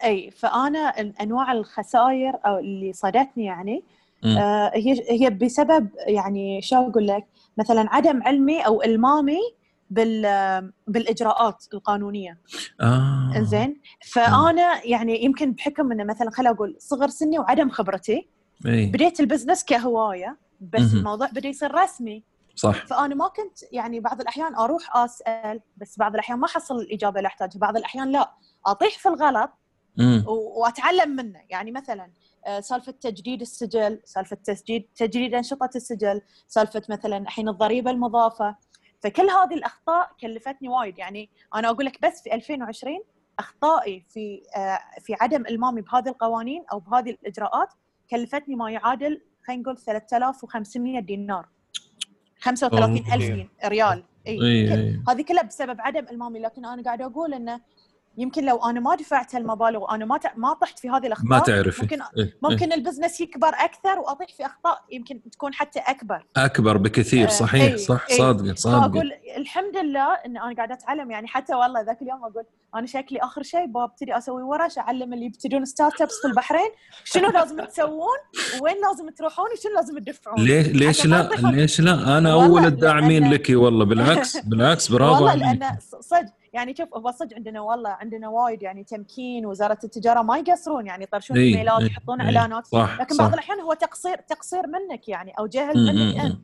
أي فأنا أنواع الخسائر أو اللي صادتني يعني آه هي هي بسبب يعني شو أقول لك؟ مثلا عدم علمي أو إلمامي بال بالإجراءات القانونية. آه. زين فأنا يعني يمكن بحكم إنه مثلا خليني أقول صغر سني وعدم خبرتي أي. بديت البزنس كهواية بس م-م. الموضوع بدا يصير رسمي. صح. فأنا ما كنت يعني بعض الأحيان أروح أسأل بس بعض الأحيان ما احصل الإجابة اللي أحتاجها. بعض الأحيان لا أطيح في الغلط وأتعلم منه. يعني مثلا آه، سالفة تجديد السجل سالفة تسجيل تجديد أنشطة السجل سالفة مثلا الحين الضريبة المضافة. فكل هذه الأخطاء كلفتني وايد. يعني أنا أقول لك بس في 2020 أخطائي في آه، في عدم إلمامي بهذه القوانين أو بهذه الإجراءات كلفتني ما يعادل خلينا نقول 3500 دينار 35000 ريال إي إيه. هذه كلها بسبب عدم المامي لكن أنا قاعدة أقول إنه يمكن لو أنا ما دفعت هالمبالغ وأنا ما ما طحت في هذه الأخطاء ما تعرفي ممكن إيه؟ ممكن إيه؟ ال business يكبر أكثر وأطيح في أخطاء يمكن تكون حتى أكبر أكبر بكثير صحيح إيه؟ صح إيه؟ صادقه صادقه أقول الحمد لله إن أنا قاعدة أتعلم يعني حتى والله ذاك اليوم أقول أنا شكلي آخر شيء ببتدي أسوي ورش أعلم اللي يبتدون startups في البحرين شنو لازم تسوون وين لازم تروحون وشنو لازم تدفعون. ليش ليش لا؟ ليش لا؟ أنا أول الداعمين لك والله بالعكس <laughs> بالعكس برافو والله لأن صدق يعني شوف هو صدق عندنا والله عندنا وايد يعني تمكين وزارة التجارة ما يقصرون يعني يطرشون إيميلات يحطون إيه إعلانات. صح لكن بعض الأحيان هو تقصير تقصير منك يعني أو جهل منك أنت.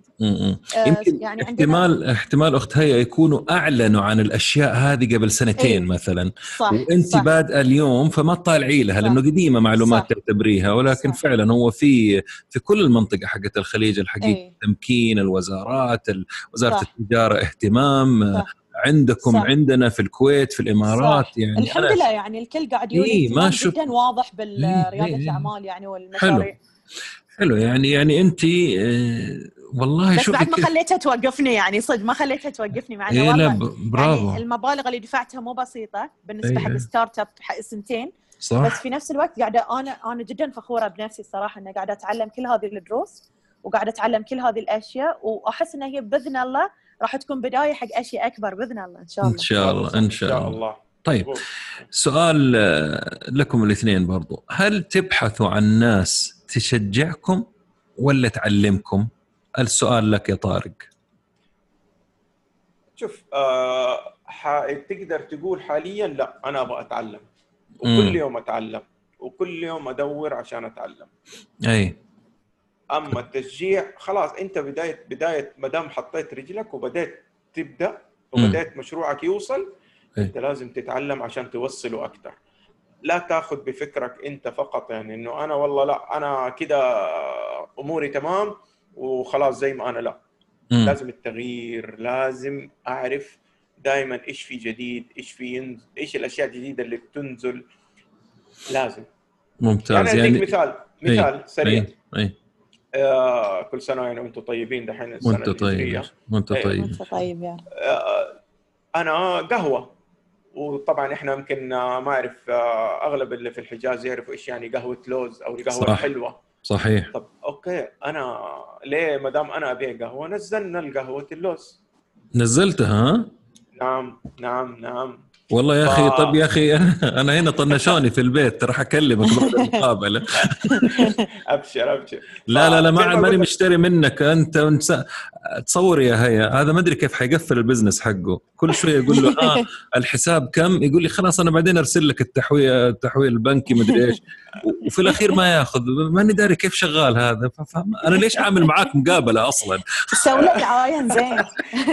آه يمكن يعني احتمال احتمال أخت هيا يكونوا أعلنوا عن الأشياء هذه قبل سنتين إيه مثلا صح وانت بادئه اليوم فما تطالعي لها لأنه قديمة معلومات تعتبريها ولكن صح. فعلا هو في في كل المنطقة حقت الخليج الحقيقة إيه؟ تمكين الوزارات وزارة صح. التجارة اهتمام صح. عندكم صح. عندنا في الكويت في الإمارات صح. يعني الحمد لله يعني الكل قاعد يقول إيه ما. جدا واضح بالرياده إيه الأعمال يعني والمشاريع حلو حلو يعني يعني انت آه والله بس بعد ما خليتها توقفني يعني صدق ما خليتها توقفني مع إنه إيه والله برافو يعني المبالغ اللي دفعتها مو بسيطة بالنسبة إيه. حق startup حق سنتين. صح. بس في نفس الوقت قاعدة أنا أنا جدا فخورة بنفسي الصراحه إني قاعدة أتعلم كل هذه الدروس وقاعدة أتعلم كل هذه الأشياء وأحس إنها هي بإذن الله راح تكون بداية حق أشياء أكبر بإذن الله إن شاء الله. إن شاء الله إن شاء الله. طيب سؤال آه، لكم الاثنين برضو. هل تبحثوا عن ناس تشجعكم ولا تعلمكم؟ السؤال لك يا طارق. شوف آه تقدر تقول حاليا لا أنا أبغى أتعلم. وكل م. يوم أتعلم وكل يوم أدور عشان أتعلم. أي. أما التشجيع خلاص أنت بدايه بداية ما دام حطيت رجلك وبديت تبدأ وبديت مشروعك يوصل. أنت لازم تتعلم عشان توصله أكثر لا تاخذ بفكرك انت فقط يعني انه أنا والله لا أنا كده اموري تمام وخلاص زي ما أنا لا م. لازم التغيير لازم اعرف دائما إيش في جديد إيش في ينزل إيش الأشياء الجديدة اللي بتنزل لازم ممتاز يعني, يعني مثال مثال أي. سريع أي. أي. آه كل سنة يعني وأنتم طيبين دحين السنة وانت طيب وانت طيب وانت طيب يا آه أنا قهوة وطبعا إحنا يمكن ما أعرف آه أغلب اللي في الحجاز يعرفوا إيش يعني قهوة لوز أو القهوه صح. الحلوه صحيح طب أوكي أنا ليه ما دام أنا أبيع قهوة نزلنا القهوة اللوز نزلتها ها؟ نعم نعم نعم والله يا أخي ف... طب يا أخي <laughs> أنا هنا طنشوني في البيت راح اكلمك بعد المقابلة. <laughs> أبشر أبشر. لا لا لا ما ماني مشتري منك أنت تصور يا هيا هذا ما أدري كيف حيقفل ال business حقه. كل شوية يقول له آه <laughs> الحساب كم؟ يقول لي خلاص أنا بعدين أرسل لك التحويل التحويل البنكي مدري إيش. وفي الأخير ما يأخذ. ماني داري كيف شغال هذا. أنا ليش عامل معاك مقابلة أصلا؟ سوي لك دعاية زين.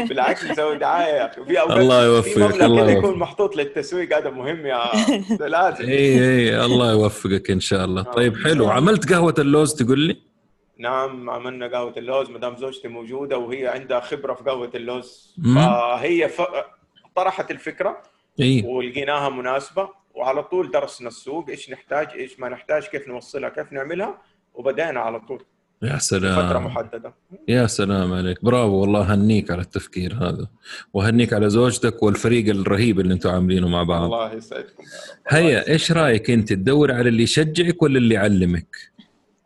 بالعكس نسوي دعاية في أوقات الله يوفقك الله يكون محطوط للتسويق هذا مهم يا <laughs> لازم إي إي الله يوفقك إن شاء الله. طيب حلو. عملت قهوة اللوز تقول لي؟ نعم عملنا قهوة اللوز مدام زوجتي موجودة وهي عندها خبرة في قهوة اللوز. فهي ف... طرحت الفكرة إيه؟ ولقيناها مناسبة وعلى طول درسنا السوق إيش نحتاج إيش ما نحتاج كيف نوصلها كيف نعملها وبدأنا على طول. يا سلام. فترة محددة. يا سلام عليك. برافو والله هنيك على التفكير هذا. وهنيك على زوجتك والفريق الرهيب اللي أنتم عاملينه مع بعض. الله يسعدكم هيا إيش رأيك أنت؟ تدور على اللي يشجعك ولا اللي يعلمك؟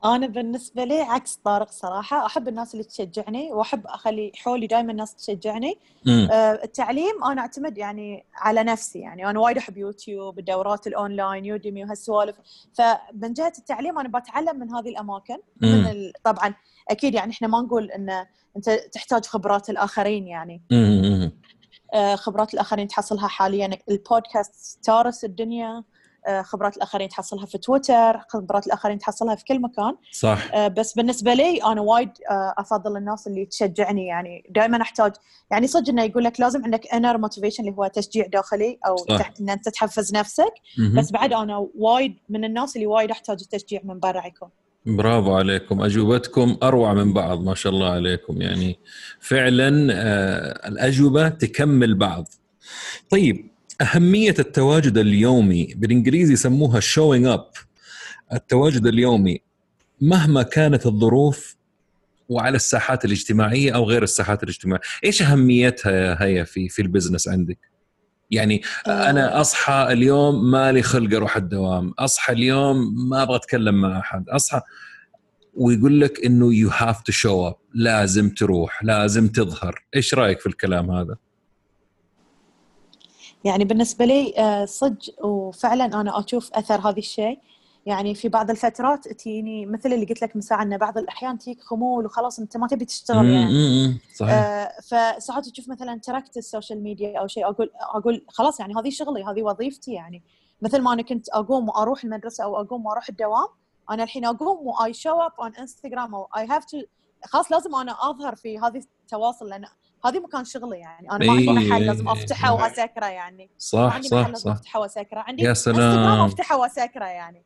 أنا بالنسبة لي عكس طارق صراحة أحب الناس اللي تشجعني وأحب أخلي حولي دائما الناس تشجعني. آه التعليم أنا أعتمد يعني على نفسي يعني أنا وايد أحب يوتيوب الدورات ال online Udemy وهالسوالف. فمن جهة التعليم أنا بتعلم من هذه الأماكن مم. من ال... طبعا أكيد يعني إحنا ما نقول إن أنت تحتاج خبرات الآخرين يعني. آه خبرات الآخرين تحصلها حاليا. البودكاست ترس الدنيا. خبرات الآخرين تحصلها في تويتر خبرات الآخرين تحصلها في كل مكان. صح. آه، بس بالنسبة لي أنا وايد آه، أفضل الناس اللي تشجعني يعني دائما أحتاج يعني صدق إنه يقول لك لازم عندك inner motivation اللي هو تشجيع داخلي أو صح. إن أنت تحفز نفسك. م-م. بس بعد أنا وايد من الناس اللي وايد أحتاج التشجيع من برا يكون. برافو عليكم. أجوبتكم أروع من بعض ما شاء الله عليكم. يعني فعلا الأجوبة تكمل بعض. طيب أهمية التواجد اليومي بالإنجليزي يسموها showing up التواجد اليومي مهما كانت الظروف وعلى الساحات الاجتماعية أو غير الساحات الاجتماعية إيش أهميتها هي في في البزنس عندك؟ يعني أنا آه. أصحى اليوم مالي خلق أروح الدوام أصحى اليوم ما أبغى أتكلم مع أحد أصحى ويقول لك إنه you have to show up لازم تروح لازم تظهر إيش رأيك في الكلام هذا يعني بالنسبة لي آه، صدق وفعلا أنا أشوف أثر هذا الشيء. يعني في بعض الفترات تجيني مثل اللي قلت لك من ساعه انه بعض الأحيان تجيك خمول وخلاص أنت ما تبي تشتغل يعني. صحيح. آه فساعات تشوف مثلا تركت ال social media أو شيء أقول أقول خلاص يعني هذه شغلي هذه وظيفتي يعني. مثل ما أنا كنت أقوم وأروح المدرسة أو أقوم وأروح الدوام أنا الحين أقوم و I show up on Instagram أو I have to خلاص لازم أنا أظهر في هذه التواصل لأن هذه مكان شغلي يعني. أنا ما عندي محل لازم أفتحه وأسكره يعني. صح ما عندي صح محل لازم أفتحه وأسكره. عندي يا سلام. أفتحه وأسكره يعني.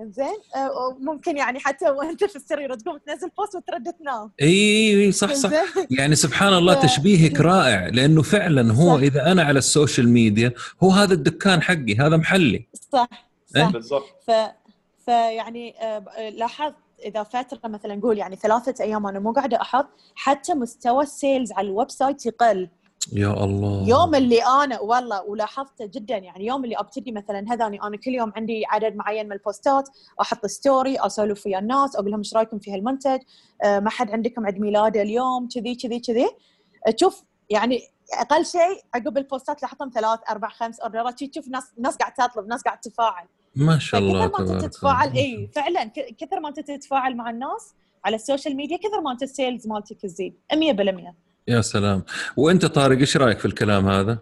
زين آه، ممكن يعني حتى وأنت في السرير تقوم تنزل post وترد تنام إي إي صح صح. يعني سبحان الله تشبيهك رائع لأنه فعلا هو صح. إذا أنا على ال social media هو هذا الدكان حقي هذا محلي. صح صح. بالضبط. ف فيعني آه، لاحظت إذا فترة مثلا نقول يعني ثلاثة أيام أنا مو قاعدة أحط حتى مستوى ال sales على ال website يقل. يا الله. يوم اللي أنا والله ولاحظته جدا يعني يوم اللي أبتدي مثلا هذاني أنا كل يوم عندي عدد معين من البوستات أحط story أسولف ويا الناس أقول لهم إيش رأيكم في هالمنتج؟ أه ما حد عندكم عيد ميلاده اليوم؟ كذي كذي كذي. تشوف يعني أقل شيء عقب البوستات احطهم ثلاث أربع خمس order ات تشوف ناس ناس قاعد تطلب ناس قاعد تفاعل. ما شاء الله كثر ما انت تتفاعل إي فعلا كثر ما انت تتفاعل مع الناس على ال social media كثر ما انت ال sales مالتك تزيد 100% يا سلام. وأنت طارق إيش رأيك في الكلام هذا؟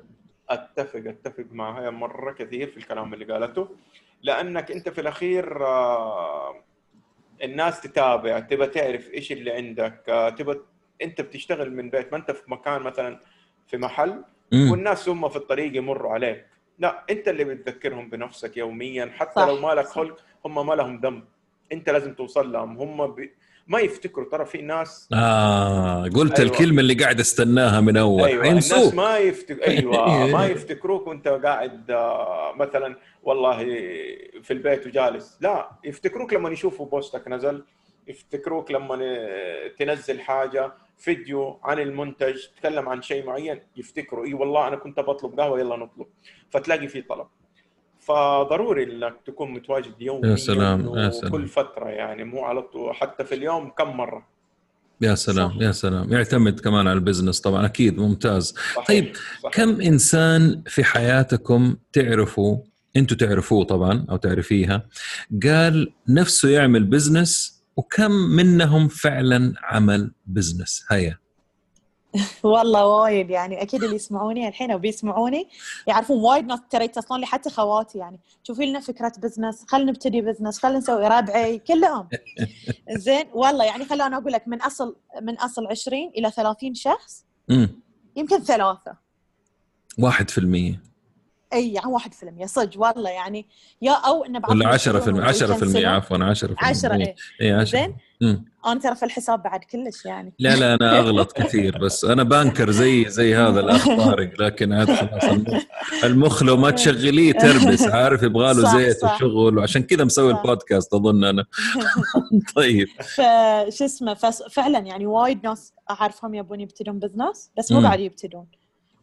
أتفق أتفق معها مرة كثير في الكلام اللي قالته. لأنك أنت في الأخير آه، الناس تتابع تبى تعرف إيش اللي عندك آه، تبى أنت بتشتغل من بيت ما أنت في مكان مثلا في محل والناس هم في الطريق يمروا عليك. لا انت اللي بتذكرهم بنفسك يوميا حتى صح. لو ما لك خلق هم ما لهم ذنب انت لازم توصل لهم. هم ب... ما يفتكروا. ترى في ناس آه قلت أيوة. الكلمة اللي قاعد استناها من أول. أيوه الناس ما يفتك أيوه <laughs> ما يفتكروك وأنت قاعد آه، مثلا والله في البيت وجالس. لا يفتكروك لما يشوفوا بوستك نزل. يفتكروك لما تنزل حاجة فيديو عن المنتج تتكلم عن شيء معين يفتكروا إي والله أنا كنت بطلب قهوة يلا نطلب فتلاقي في طلب فضروري إنك تكون متواجد يوميا يا سلام يا سلام كل فترة يعني مو على طول حتى في اليوم كم مرة يا سلام صح. يا سلام يعتمد كمان على البزنس طبعا أكيد ممتاز صحيح. طيب صحيح. كم إنسان في حياتكم تعرفوا أنتم تعرفوه طبعا أو تعرفيها قال نفسه يعمل business وكم منهم فعلا عمل business هيا. <laughs> والله وايد يعني أكيد اللي يسمعوني الحين أو بيسمعوني يعرفون وايد ناس ترى يتصلون لي حتى خواتي يعني. شوفي لنا فكرة business خلينا نبتدي business خلينا نسوي ربعي كلهم. <laughs> زين والله يعني خلوني أقول لك من أصل من أصل 20 إلى 30 شخص يمكن ثلاثة. واحد في المية. أي يعني 1% صدق والله يعني يا أو إنه بعض ولا 10% 10% عفوا 10% 10 اي اي 10 زين؟ أنا ترى في الحساب بعد كلش يعني. لا لا أنا أغلط كثير بس أنا banker زي زي هذا الاخ طارق لكن عاد خلاص المخ, المخ لو ما تشغليه تربس عارف يبغى له زيت وشغل وعشان كذا مسوي البودكاست أظن أنا. <laughs> طيب. فشو اسمه فعلا يعني وايد ناس أعرفهم يبون يبتدون بزنس بس مو قاعد يبتدون.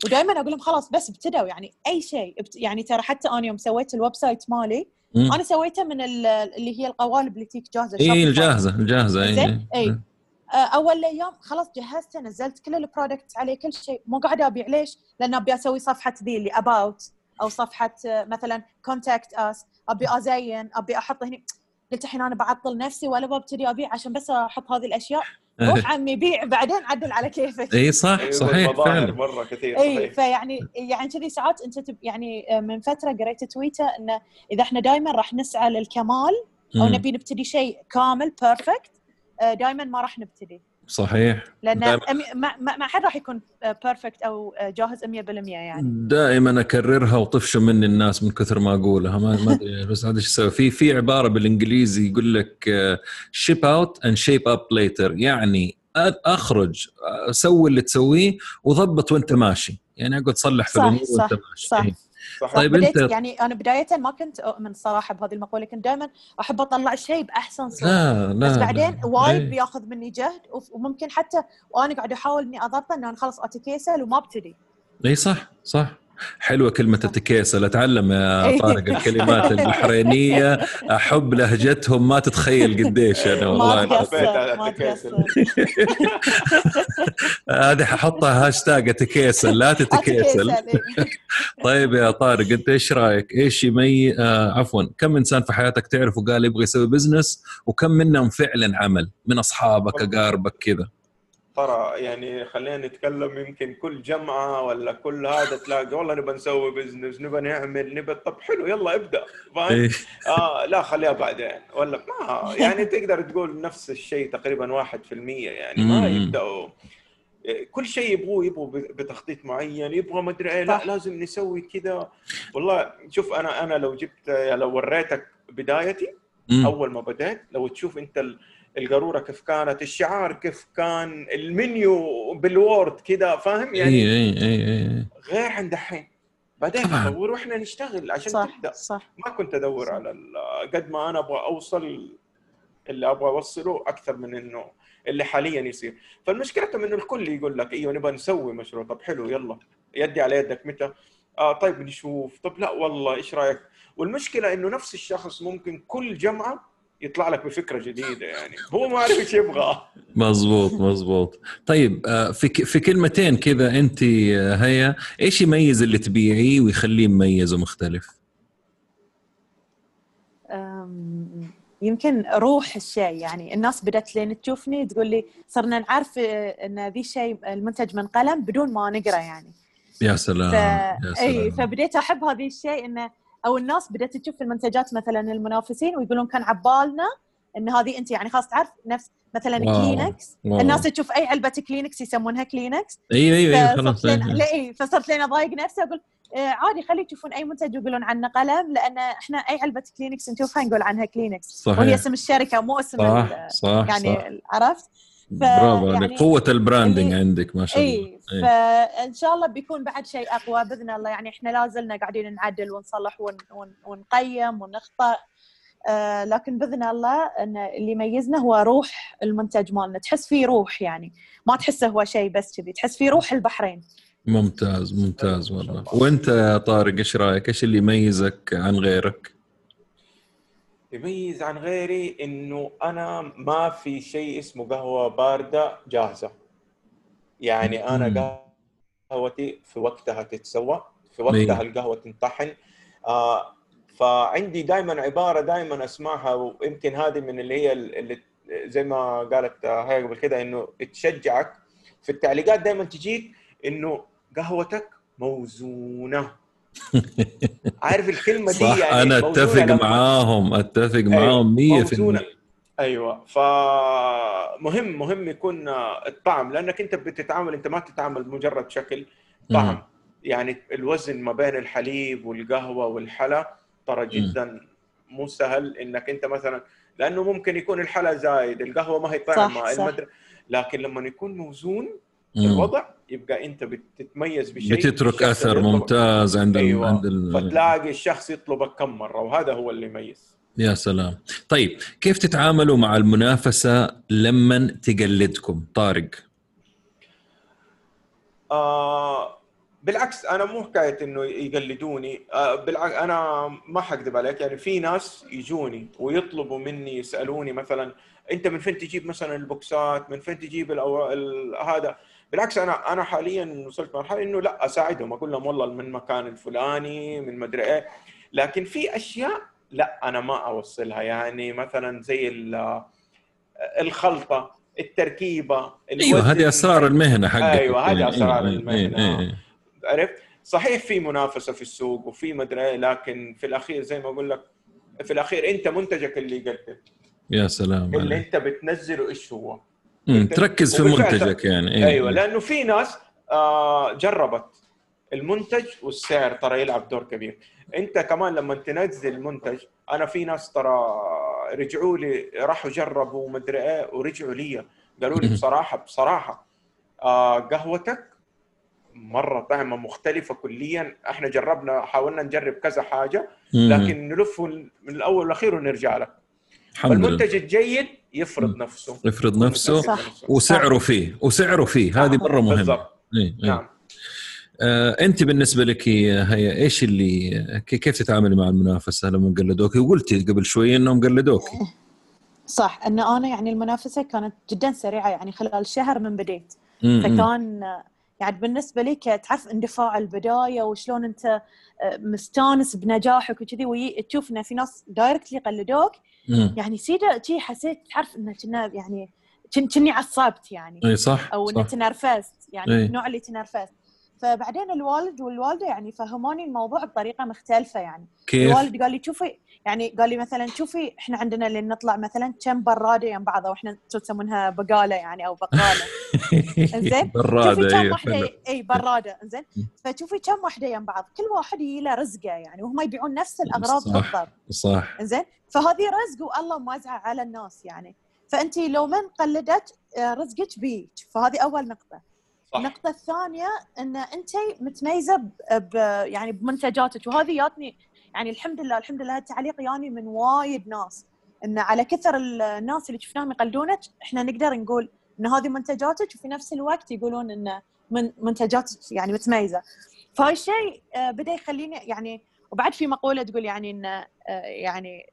ودائما أقول لهم خلاص بس ابتدوا يعني أي شيء يعني ترى حتى أنا يوم سويت ال website مالي مم. أنا سويته من اللي هي القوالب اللي تيك جاهزة اي الجاهزة الجاهزة اي زين؟ اي آه، أول أيام خلاص جهزته نزلت كل ال product عليه كل شيء. مو قاعدة أبيع ليش؟ لأن أبي أسوي صفحة ذي اللي about أو صفحة آه، مثلا contact us أبي أزين أبي أحط هني. قلت الحين أنا بعطل نفسي ولا ببتدي أبيع عشان بس أحط هذه الأشياء. روح <laughs> عمي بيع بعدين عدل على كيفك. إي صح صحيح فعلا. مرة كثير إي فيعني يعني كذي ساعات أنت تب يعني آه، من فترة قريت تويتر انه إذا إحنا دائما راح نسعى للكمال أو نبي نبتدي شيء كامل perfect آه، دائما ما راح نبتدي. صحيح. لأن ما, ما حد راح يكون perfect أو جاهز 100% يعني. دائما أكررها وطفشوا مني الناس من كثر ما أقولها. ما ما أدري <laughs> بس هذا إيش أسوي في في عبارة بالإنجليزي يقول لك ship out and shape up later يعني أخرج سوي اللي تسويه وضبط وأنت ماشي. يعني أقعد تصلح في الأمور وأنت ماشي. صح. إيه. صح. طيب أنت يعني أنا بداية ما كنت أؤمن صراحة بهذه المقولة كنت دائما أحب أطلع شيء بأحسن صورة لا لا بس بعدين وايد بياخذ مني جهد وممكن حتى وأنا قاعدة أحاول إني اضبطه إنه أنا خلاص اتكيسل وما أبتدي إي صح صح حلوة كلمة اتكيسل أتعلم يا إيه. طارق الكلمات البحرينية أحب لهجتهم ما تتخيل قديش أنا والله ما <laughs> هذه ححطها هاشتاج اتكيسل لا تتكيسل. <laughs> طيب يا طارق أنت إيش رأيك؟ إيش يمي آه عفوا كم إنسان في حياتك تعرف وقال يبغى يسوي business وكم منهم فعلا عمل من أصحابك أقاربك كذا؟ ترى يعني خلينا نتكلم يمكن كل جمعة ولا كل هذا تلاقي والله نبى نسوي business نبى نعمل نبى طب حلو يلا ابدأ فاهم؟ إيه. آه لا خليها بعدين. ولا ما <laughs> يعني تقدر تقول نفس الشيء تقريبا 1% يعني ما يبدأوا. كل شيء يبغوه يبغوا بتخطيط معين يبغى ما أدري إيه لا لازم نسوي كذا والله شوف أنا أنا لو جبت لو وريتك بدايتي أول ما بديت لو تشوف أنت القارورة كيف كانت الشعار كيف كان المنيو بالوورد كذا فاهم؟ يعني اي اي اي, أي. غير عن دحين. بعدين ندور وإحنا نشتغل عشان صح تبدأ. صح. ما كنت أدور صح. على قد ما أنا أبغى أوصل اللي أبغى أوصله أكثر من إنه اللي حاليا يصير. فالمشكلة إنه الكل يقول لك أيوه نبغى نسوي مشروع. طب حلو يلا. يدي على يدك. متى؟ آه طيب نشوف. طب لا والله إيش رأيك؟ والمشكلة إنه نفس الشخص ممكن كل جمعة يطلع لك بفكرة جديدة يعني. هو ما عارف إيش يبغى. مزبوط مزبوط طيب آه، في في كلمتين كذا أنت آه، هيا. إيش يميز اللي تبيعيه ويخليه مميز ومختلف؟ يمكن روح الشيء. يعني الناس بدأت لين تشوفني تقول لي صرنا نعرف آه، إن ذي الشيء المنتج من قلم بدون ما نقرأ يعني. يا سلام, ف... يا سلام. اي فبديت أحب هذا الشيء إنه أو الناس بدأت تشوف المنتجات مثلا المنافسين ويقولون كان عبالنا إن هذه أنت يعني خلاص تعرف نفس مثلا wow. كلينكس wow. الناس تشوف أي علبة كلينكس يسمونها كلينكس اي اي اي خلاص لا فصرت لين اضايق نفسي أقول آه عادي خلي يشوفون أي منتج يقولون عنه قلم لأن إحنا أي علبة كلينكس نشوفها نقول عنها كلينكس صحيح. وهي اسم الشركة مو اسم صح صح يعني صح. عرفت برافو يعني قوة ال branding عندك ما شاء الله. إي. فإن شاء الله بيكون بعد شيء أقوى بإذن الله. يعني إحنا لا زلنا قاعدين نعدل ونصلح ون ون ونقيم ونخطأ. آه لكن بإذن الله إن اللي يميزنا هو روح المنتج مالنا. تحس فيه روح يعني. ما تحسه هو شيء بس كذي. تحس فيه روح البحرين. ممتاز ممتاز والله. وأنت يا طارق إيش رأيك؟ إيش اللي يميزك عن غيرك؟ يميز عن غيري إنه أنا ما في شيء اسمه قهوة باردة جاهزة. يعني أنا قهوتي في وقتها تتسوى في وقتها القهوة تنطحن. آه فعندي دائما عبارة دائما أسمعها ويمكن هذه من اللي هي اللي زي ما قالت هي قبل كده إنه تشجعك. في التعليقات دائما تجيك إنه قهوتك موزونة. <laughs> عارف الكلمة دي يعني أنا أتفق معاهم أتفق أيوة، معاهم 100% أيوه فمهم مهم يكون الطعم لأنك أنت بتتعامل أنت ما تتعامل مجرد شكل طعم. يعني الوزن ما بين الحليب والقهوة والحلا ترى جدا مو سهل إنك أنت مثلا لأنه ممكن يكون الحلا زايد القهوة ما هي طعمه المدر... لكن لما يكون موزون الوضع يبقى أنت بتتميز بشيء بتترك أثر ممتاز عند أيوة. عند ال... فتلاقي الشخص يطلبك كم مرة وهذا هو اللي يميز. يا سلام. طيب كيف تتعاملوا مع المنافسة لما تقلدكم؟ طارق. آه بالعكس أنا مو حكاية إنه يقلدوني. آه بالعكس أنا ما حكذب عليك يعني في ناس يجوني ويطلبوا مني يسألوني مثلا أنت من فين تجيب مثلا البوكسات؟ من فين تجيب الأو... ال... هذا؟ بالعكس أنا أنا حاليا وصلت مرحلة إنه لا أساعدهم أقول لهم والله من مكان الفلاني من مدري إيه. لكن في أشياء لا أنا ما أوصلها. يعني مثلا زي الخلطة التركيبة أيوه هذه أسرار المهنة حقك أيوه هذه أسرار إيه، المهنة. إيه إيه. عرفت؟ صحيح في منافسة في السوق وفي مدري إيه لكن في الأخير زي ما أقول لك في الأخير أنت منتجك اللي يقدم. يا سلام اللي عليك. أنت بتنزله إيش هو؟ تركز في منتجك يعني أيوة. أيوه لأنه في ناس آه جربت المنتج والسعر ترى يلعب دور كبير. أنت كمان لما تنزل منتج أنا في ناس ترى رجعوا لي راحوا جربوا مدري إيه ورجعوا لي. قالوا لي بصراحة بصراحة آه قهوتك مرة طعمة مختلفة كليا. إحنا جربنا حاولنا نجرب كذا حاجة لكن نلف من الأول والأخير ونرجع لك المنتج الجيد يفرض نفسه يفرض نفسه صح. وسعره فيه وسعره فيه. هذه مره مهمه بالضبط. إيه، إيه. نعم. آه، أنت بالنسبة لك هي إيش اللي كيف تتعاملي مع المنافسة؟ لما قلدوك؟ وقلتي قبل شوي إنهم قلدوك. <laughs> صح. أن أنا يعني المنافسة كانت جدا سريعة يعني خلال شهر من بديت فكان يعني بالنسبة لي تعرف اندفاع البداية وشلون انت آه، مستانس بنجاحك وكذي وتشوف ان في ناس directly قلدوك؟ يعني سيدا شي حسيت تعرف إنه كنا يعني كني عصبت يعني. إي صح أو إنه تنرفزت يعني النوع اللي تنرفزت. فبعدين الوالد والوالدة يعني فهموني الموضوع بطريقة مختلفة يعني. كيف؟ الوالد قال لي شوفي يعني قال لي مثلا شوفي إحنا عندنا اللي نطلع مثلا كم براده يم بعض أو إحنا تسمونها بقالة يعني أو بقالة. <laughs> براده شوفي كم أيوة، واحدة اي برادة إنزين؟ فتشوفي كم واحدة يم بعض كل واحد يجي له رزقه يعني وهم يبيعون نفس الأغراض صح بالضبط. صح. إنزين؟ فهذه رزق والله موزعه على الناس يعني. فانت لو من قلدت آه، رزقك بيك. فهذه أول نقطة. صح. النقطة الثانية إن انت متميزة ب يعني بمنتجاتك وهذه جاتني يعني الحمد لله الحمد لله التعليق ياني من وايد ناس إن على كثر الناس اللي شفناهم يقلدونك إحنا نقدر نقول إن هذه منتجاتك وفي نفس الوقت يقولون إن من منتجاتك يعني متميزة فهاي الشيء آه، بدأ يخليني يعني وبعد في مقولة تقول يعني إن آه، يعني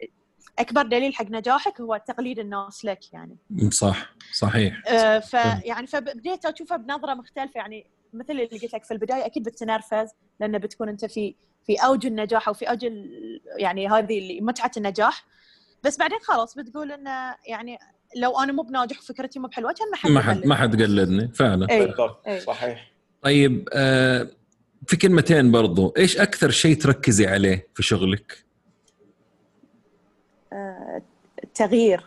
أكبر دليل حق نجاحك هو تقليد الناس لك يعني. صح صحيح. آه فيعني فبديت أشوفها بنظرة مختلفة يعني مثل اللي قلت لك في البداية أكيد بتنرفز لأن بتكون أنت في في أوج النجاح أو في أوج يعني هذه متعة النجاح. بس بعدين خلاص بتقول انه يعني لو أنا مو بناجح وفكرتي مو بحلوة كان ما حد ما حد ما حد قلدني فعلا. بالضبط صحيح. طيب آه في كلمتين برضو إيش أكثر شيء تركزي عليه في شغلك؟ آه التغيير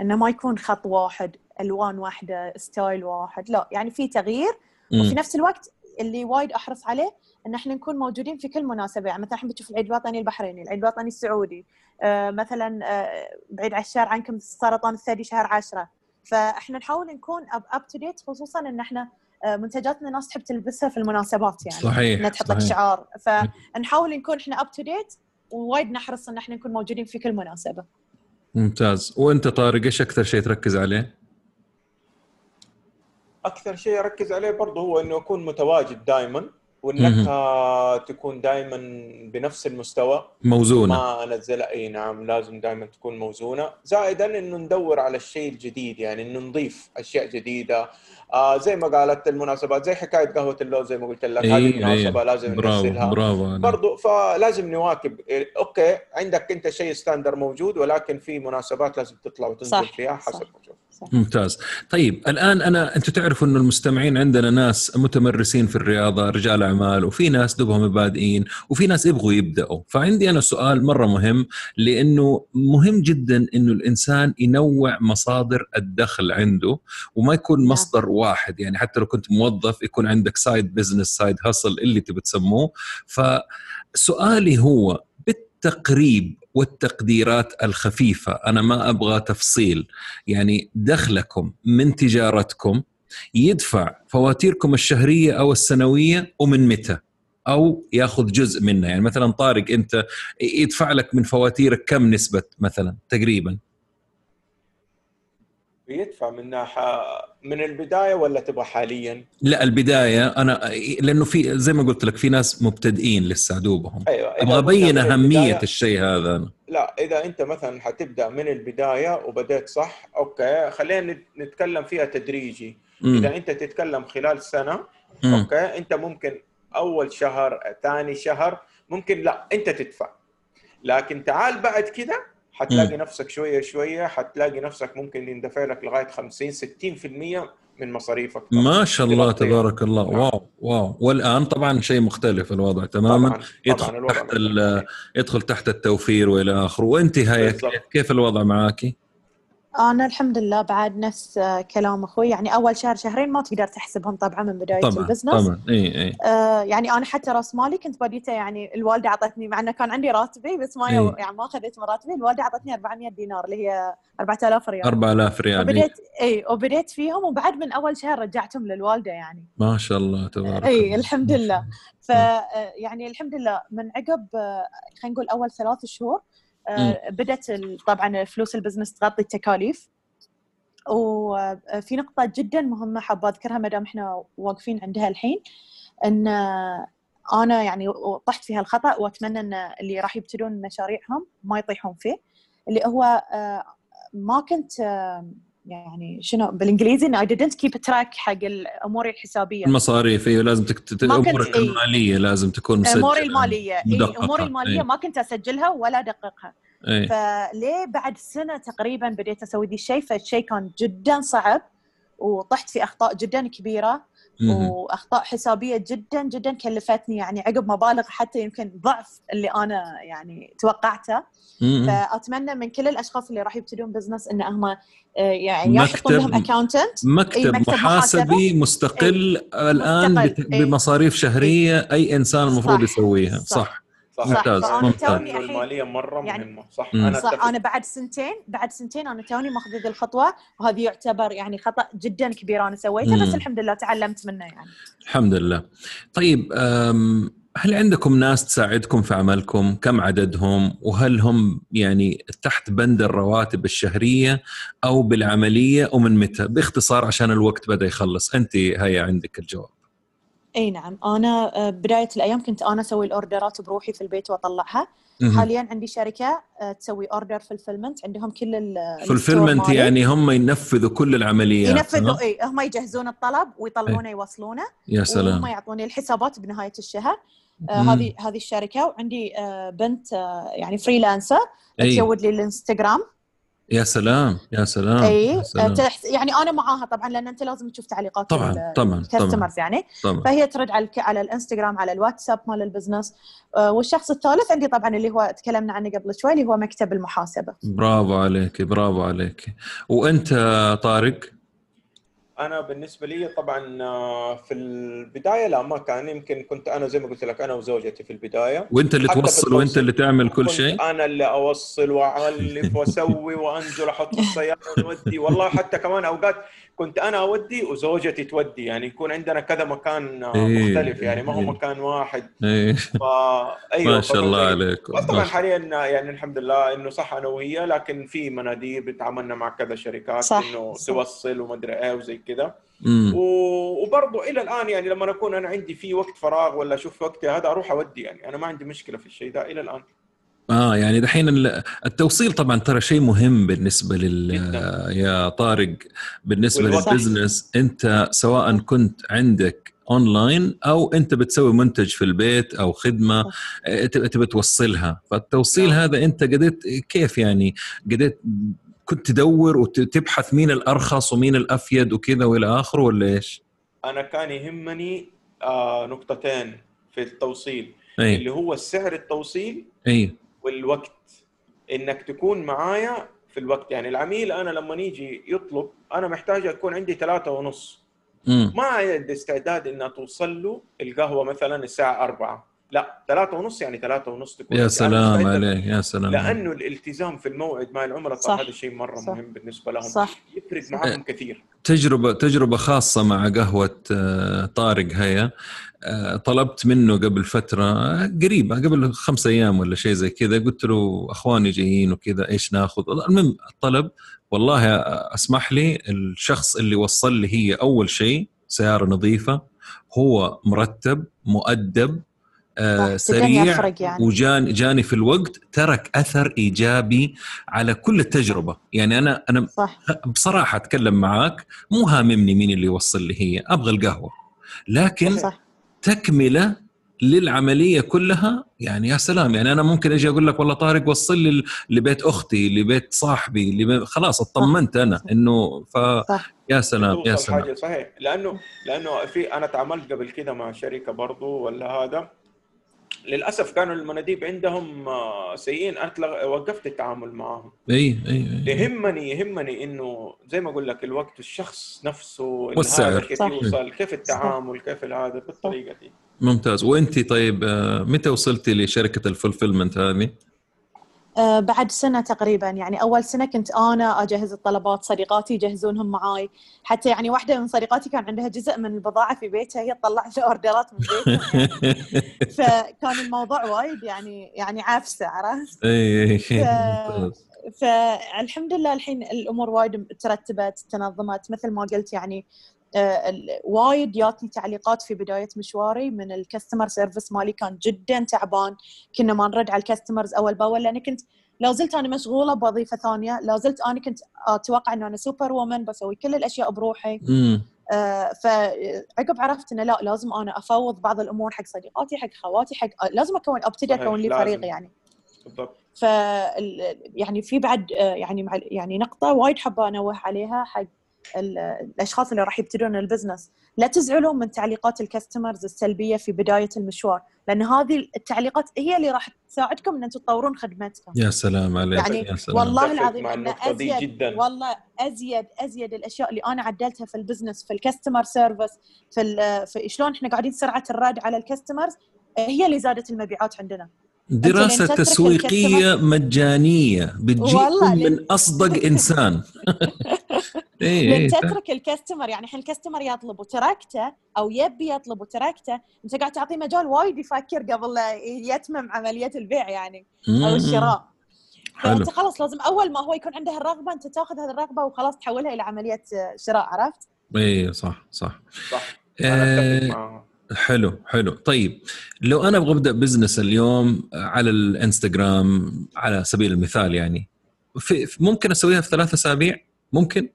إنه ما يكون خط واحد ألوان واحدة ستايل واحد لا يعني في تغيير. وفي نفس الوقت اللي وايد أحرص عليه إن إحنا نكون موجودين في كل مناسبة يعني مثلا إحنا بتشوف العيد الوطني البحريني، العيد الوطني السعودي، آه مثلا آه بعيد عن الشهر عنكم السرطان الثدي شهر 10 فإحنا نحاول نكون up to date خصوصا إن إحنا آه منتجاتنا الناس تحب تلبسها في المناسبات يعني صحيح إنها تحط لك شعار فنحاول نكون إحنا up to date ووايد نحرص إن إحنا نكون موجودين في كل مناسبة. ممتاز، وانت طارق إيش أكثر شيء تركز عليه؟ أكثر شيء أركز عليه برضه هو إنه أكون متواجد دائما والنكهة تكون دائما بنفس المستوى. موزونة. ما أنزلها. إي نعم لازم دائما تكون موزونة. زائدا إنه ندور على الشيء الجديد يعني إنه نضيف أشياء جديدة. آه زي ما قالت المناسبات زي حكاية قهوة اللوز زي ما قلت لك. هذه المناسبه إيه. لازم برافو ننزلها برافو برضو فلازم نواكب. okay عندك أنت شيء standard موجود ولكن في مناسبات لازم تطلع وتنزل صح، فيها صح. حسب موجود ممتاز. طيب الآن أنا أنتم تعرفوا إنه المستمعين عندنا ناس متمرسين في الرياضة رجال أعمال وفي ناس دوبهم بادئين وفي ناس يبغوا يبدأوا. فعندي أنا سؤال مرة مهم لأنه مهم جدا إنه الإنسان ينوع مصادر الدخل عنده وما يكون نعم. مصدر واحد. يعني حتى لو كنت موظف يكون عندك side business side hustle اللي تبي تسموه. فسؤالي هو بالتقريب والتقديرات الخفيفة. أنا ما أبغى تفصيل. يعني دخلكم من تجارتكم يدفع فواتيركم الشهرية أو السنوية ومن متى؟ أو ياخذ جزء منها. يعني مثلا طارق أنت يدفع لك من فواتيرك كم نسبة مثلا تقريبا؟ بيدفع من ناحيه من البداية ولا تبغى حاليا؟ لا البداية أنا لأنه في زي ما قلت لك في ناس مبتدئين لسه دوبهم أيوه إذا أبغى أبين أهمية الشيء هذا أنا. لا إذا أنت مثلا حتبدأ من البداية وبدأت صح okay خلينا نت- نتكلم فيها تدريجي مم. إذا أنت تتكلم خلال سنة مم. okay أنت ممكن أول شهر ثاني شهر ممكن لا أنت تدفع لكن تعال بعد كده حتلاقي نفسك شوية شوية حتلاقي نفسك ممكن يندفع لك لغاية 50 60% من مصاريفك ما شاء الله. تبارك الله نعم. wow wow والآن طبعا شيء مختلف الوضع تماما طبعا يدخل طبعا الوضع تحت يدخل تحت التوفير والى اخره وانت بالضبط. كيف- كيف الوضع معاكي؟ أنا الحمد لله بعد نفس آه، كلام أخوي. يعني أول شهر شهرين ما تقدر تحسبهم طبعا من بداية طبعا ال business طبعا. إي إي. آه يعني أنا حتى راس مالي كنت بديته يعني الوالدة أعطتني مع إنه كان عندي راتبي بس ما إيه. يعني ما اخذت من راتبي. الوالدة أعطتني 400 دينار اللي هي 4000 ريال. 4000 ريال. وبديت إي وبديت فيهم وبعد من أول شهر رجعتهم للوالدة يعني. ما شاء الله تبارك إي. الحمد لله. ف آه، يعني الحمد لله من عقب آه، خلينا نقول أول ثلاث شهور بدأت ال- طبعا فلوس البزنس تغطي التكاليف. وفي نقطة جدا مهمة حابة أذكرها ما دام إحنا واقفين عندها الحين أن أنا يعني طحت في هالخطأ وأتمنى أن اللي راح يبتدون مشاريعهم ما يطيحون فيه اللي هو آه، ما كنت آه، يعني شنو بالإنجليزي إن I didn't keep track حق الأمور الحسابية المصاريف أيوه لازم تك... تت- ما كنت- امورك إي. المالية لازم تكون مسجلة أموري المالية اي مدققة. أموري المالية إي. ما كنت أسجلها ولا أدققها اي فليه بعد سنة تقريبا بديت أسوي ذي الشيء فالشيء كان جدا صعب وطحت في أخطاء جدا كبيرة. وأخطاء حسابية جدا جدا كلفتني يعني عقب مبالغ حتى يمكن ضعف اللي أنا يعني توقعته. فأتمنى من كل الأشخاص اللي راح يبتدون business إن هم آه، يعني يحطون مكتب- لهم accountant مكتب, مكتب محاسبي مستقل الآن مستقل. بمصاريف شهرية إي إنسان المفروض. يسويها. صح صح ممتاز فأنا ممتاز. توني المالية مرة يعني- مهمه صح مم. أنا صح أنا بعد سنتين بعد سنتين أنا توني ماخذ ذي الخطوة وهذه يعتبر يعني خطأ جدا كبير أنا سويته بس. الحمد لله تعلمت منه يعني. الحمد لله. طيب هل عندكم ناس تساعدكم في عملكم؟ كم عددهم؟ وهل هم يعني تحت بند الرواتب الشهرية أو بالعملية؟ ومن متى؟ باختصار عشان الوقت بدأ يخلص. أنت هيا عندك الجواب. إي نعم أنا آه، بداية الأيام كنت أنا أسوي ال orderات بروحي في البيت وأطلعها. حاليا عندي شركة آه، تسوي order fulfillment عندهم كل مالي. يعني هم ينفذوا كل العمليات ينفذوا؟ إي هم يجهزون الطلب ويطلعونه يوصلونه يا وهم سلام يعطوني الحسابات بنهاية الشهر آه،. هذه هذه الشركة وعندي آه، بنت آه، يعني freelancer أي. تسوي لي الانستغرام يا سلام يا سلام اي يعني أنا معاها طبعا لأن أنت لازم تشوف تعليقات طبعا طبعا ال customers يعني. طبعا. فهي ترد على على الإنستغرام على الواتساب مال ال business. آه، والشخص الثالث عندي طبعا اللي هو تكلمنا عنه قبل شوي اللي هو مكتب المحاسبة. برافو عليك برافو عليك. وأنت طارق؟ أنا بالنسبة لي طبعا آه، في البداية لا ما كان يمكن كنت أنا زي ما قلت لك أنا وزوجتي في البداية. وأنت اللي توصل وأنت. اللي تعمل كل شيء؟ أنا اللي أوصل واالف وأسوي وانزل أحط في السياره ونودي والله حتى كمان أوقات كنت أنا أودي وزوجتي تودي. يعني يكون عندنا كذا مكان إيه مختلف. يعني ما هو إيه. مكان واحد. إيه. فا أيوه ما شاء الله عليكم بس طبعا حاليا يعني الحمد لله إنه صح أنا وهي لكن في مناديب بتعاملنا مع كذا شركات صح إنه توصل وما أدري إيه وزي كذا. وبرضه إلى الآن يعني لما اكون أنا عندي في وقت فراغ ولا أشوف وقتي هذا أروح أودي يعني. أنا ما عندي مشكلة في الشيء ده إلى الآن. آه يعني دحين التوصيل طبعا ترى شيء مهم بالنسبة لل يا طارق بالنسبة لل business. أنت سواء كنت عندك اونلاين أو أنت بتسوي منتج في البيت أو خدمة آه، تبي توصلها. فالتوصيل نعم. هذا أنت قدرت كيف يعني قدرت كنت تدور وتبحث مين الأرخص ومين الأفيد وكذا وإلى آخره ولا إيش؟ أنا كان يهمني آه نقطتين في التوصيل. أي. اللي هو سعر التوصيل اي والوقت. إنك تكون معايا في الوقت. يعني العميل أنا لما يجي يطلب أنا محتاج أكون عندي ثلاثة ونص. ما عندي استعداد إن توصل له القهوة مثلا الساعة 4 لا ثلاثة ونص يعني ثلاثة ونص تكون يا سلام عليك يا سلام لأنه الالتزام في الموعد مع العملاء صح هذا شيء مرة صح مهم بالنسبة لهم. صح. يفرق معهم كثير. تجربة تجربة خاصة مع قهوة آه، طارق هيا. آه، طلبت منه قبل فترة قريبة قبل خمس أيام ولا شيء زي كذا قلت له أخواني جايين وكذا إيش ناخذ؟ المهم الطلب والله أسمح لي الشخص اللي وصل لي هي أول شيء سيارة نظيفة هو مرتب مؤدب سريع يعني. وجاني جاني في الوقت ترك أثر إيجابي على كل التجربة. يعني أنا أنا صح. بصراحة أتكلم معاك مو هاممني مين اللي يوصل لي هي أبغى القهوة. لكن صح. تكملة للعملية كلها يعني يا سلام يعني أنا ممكن أجي أقول لك والله طارق وصل لي لبيت أختي لبيت صاحبي لبيت خلاص اطمنت أنا إنه ف يا سلام يا سلام. حاجة صحيح. لأنه لأنه في أنا تعاملت قبل كده مع شركة برضو ولا هذا للأسف كانوا المناديب عندهم آه، سيئين. أنا وقفت التعامل معهم. أي أي, أي. يهمني يهمني إنه زي ما أقول لك الوقت الشخص نفسه والسعر. كيف يوصل كيف التعامل كيف هذا بالطريقة دي. ممتاز. وأنت طيب آه، متى وصلتي لشركة الفولفيلمنت هذه؟ آه، بعد سنة تقريبا يعني أول سنة كنت أنا أجهز الطلبات صديقاتي يجهزونهم معاي حتى يعني واحدة من صديقاتي كان عندها جزء من البضاعة في بيتها هي تطلع لي orderات من بيتها يعني. <laughs> فكان الموضوع وايد يعني يعني عفسة عرفت؟ إي فالحمد لله الحين الأمور وايد ترتبت تنظمت مثل ما قلت يعني وايد جاتني تعليقات في بداية مشواري من ال customer service مالي كان جدا تعبان. كنا ما نرد على ال customers أول بأول لأن كنت لا زلت أنا مشغولة بوظيفة ثانية لا زلت أنا كنت أتوقع انه أنا super woman بسوي كل الأشياء بروحي. آه فعقب عرفت إنه لا لازم أنا أفوض بعض الأمور حق صديقاتي حق خواتي حق لازم أكون ابتدي أكون لي فريق يعني. بالضبط. ف يعني في بعد آه، يعني يعني نقطة وايد حابة أنوه عليها حق الأشخاص اللي راح يبتدون ال business لا تزعلوا من تعليقات ال customers السلبية في بداية المشوار لأن هذه التعليقات هي اللي راح تساعدكم إن أنتم تطورون خدمتكم يا سلام عليك يعني يا سلام. والله العظيم أن أزيد جداً. والله أزيد أزيد الأشياء اللي أنا عدلتها في ال business في ال customer service في, في شلون إحنا قاعدين سرعة الرد على ال customers هي اللي زادت المبيعات عندنا دراسة تسويقية مجانية بتجيكم من أصدق إنسان <laughs> إيه إيه تترك ال customer يعني الحين ال customer يطلب وتركته أو يبي يطلب وتركته أنت قاعد تعطيه مجال وايد يفكر قبل يتمم عملية البيع يعني أو الشراء. فأنت خلاص لازم أول ما هو يكون عنده الرغبة أنت تأخذ هذه الرغبة وخلاص تحولها إلى عملية شراء عرفت؟ اي صح صح. صح. آه حلو حلو. طيب لو أنا أبغى أبدأ بزنس اليوم على الإنستغرام على سبيل المثال يعني في ممكن أسويها في ثلاثة أسابيع؟ ممكن؟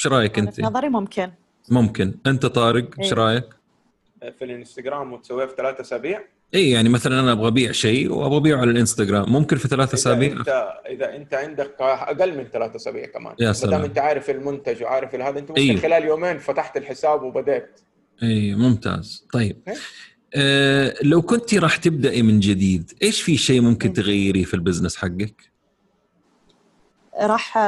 إيش رأيك أنت؟ نظري ممكن ممكن أنت طارق إيش إيه. رأيك؟ في الإنستغرام وتسويها في ثلاث أسابيع؟ اي يعني مثلا أنا أبغى أبيع شيء وأبغى أبيعه على الإنستغرام ممكن في ثلاث أسابيع انت إذا أنت عندك أقل من ثلاث أسابيع كمان يا سلام ما دام أنت عارف المنتج وعارف هذا أنت ممكن أيوه. خلال يومين فتحت الحساب وبدأت اي ممتاز طيب آه لو كنت راح تبدأي من جديد إيش في شيء ممكن تغيريه في ال business حقك؟ راح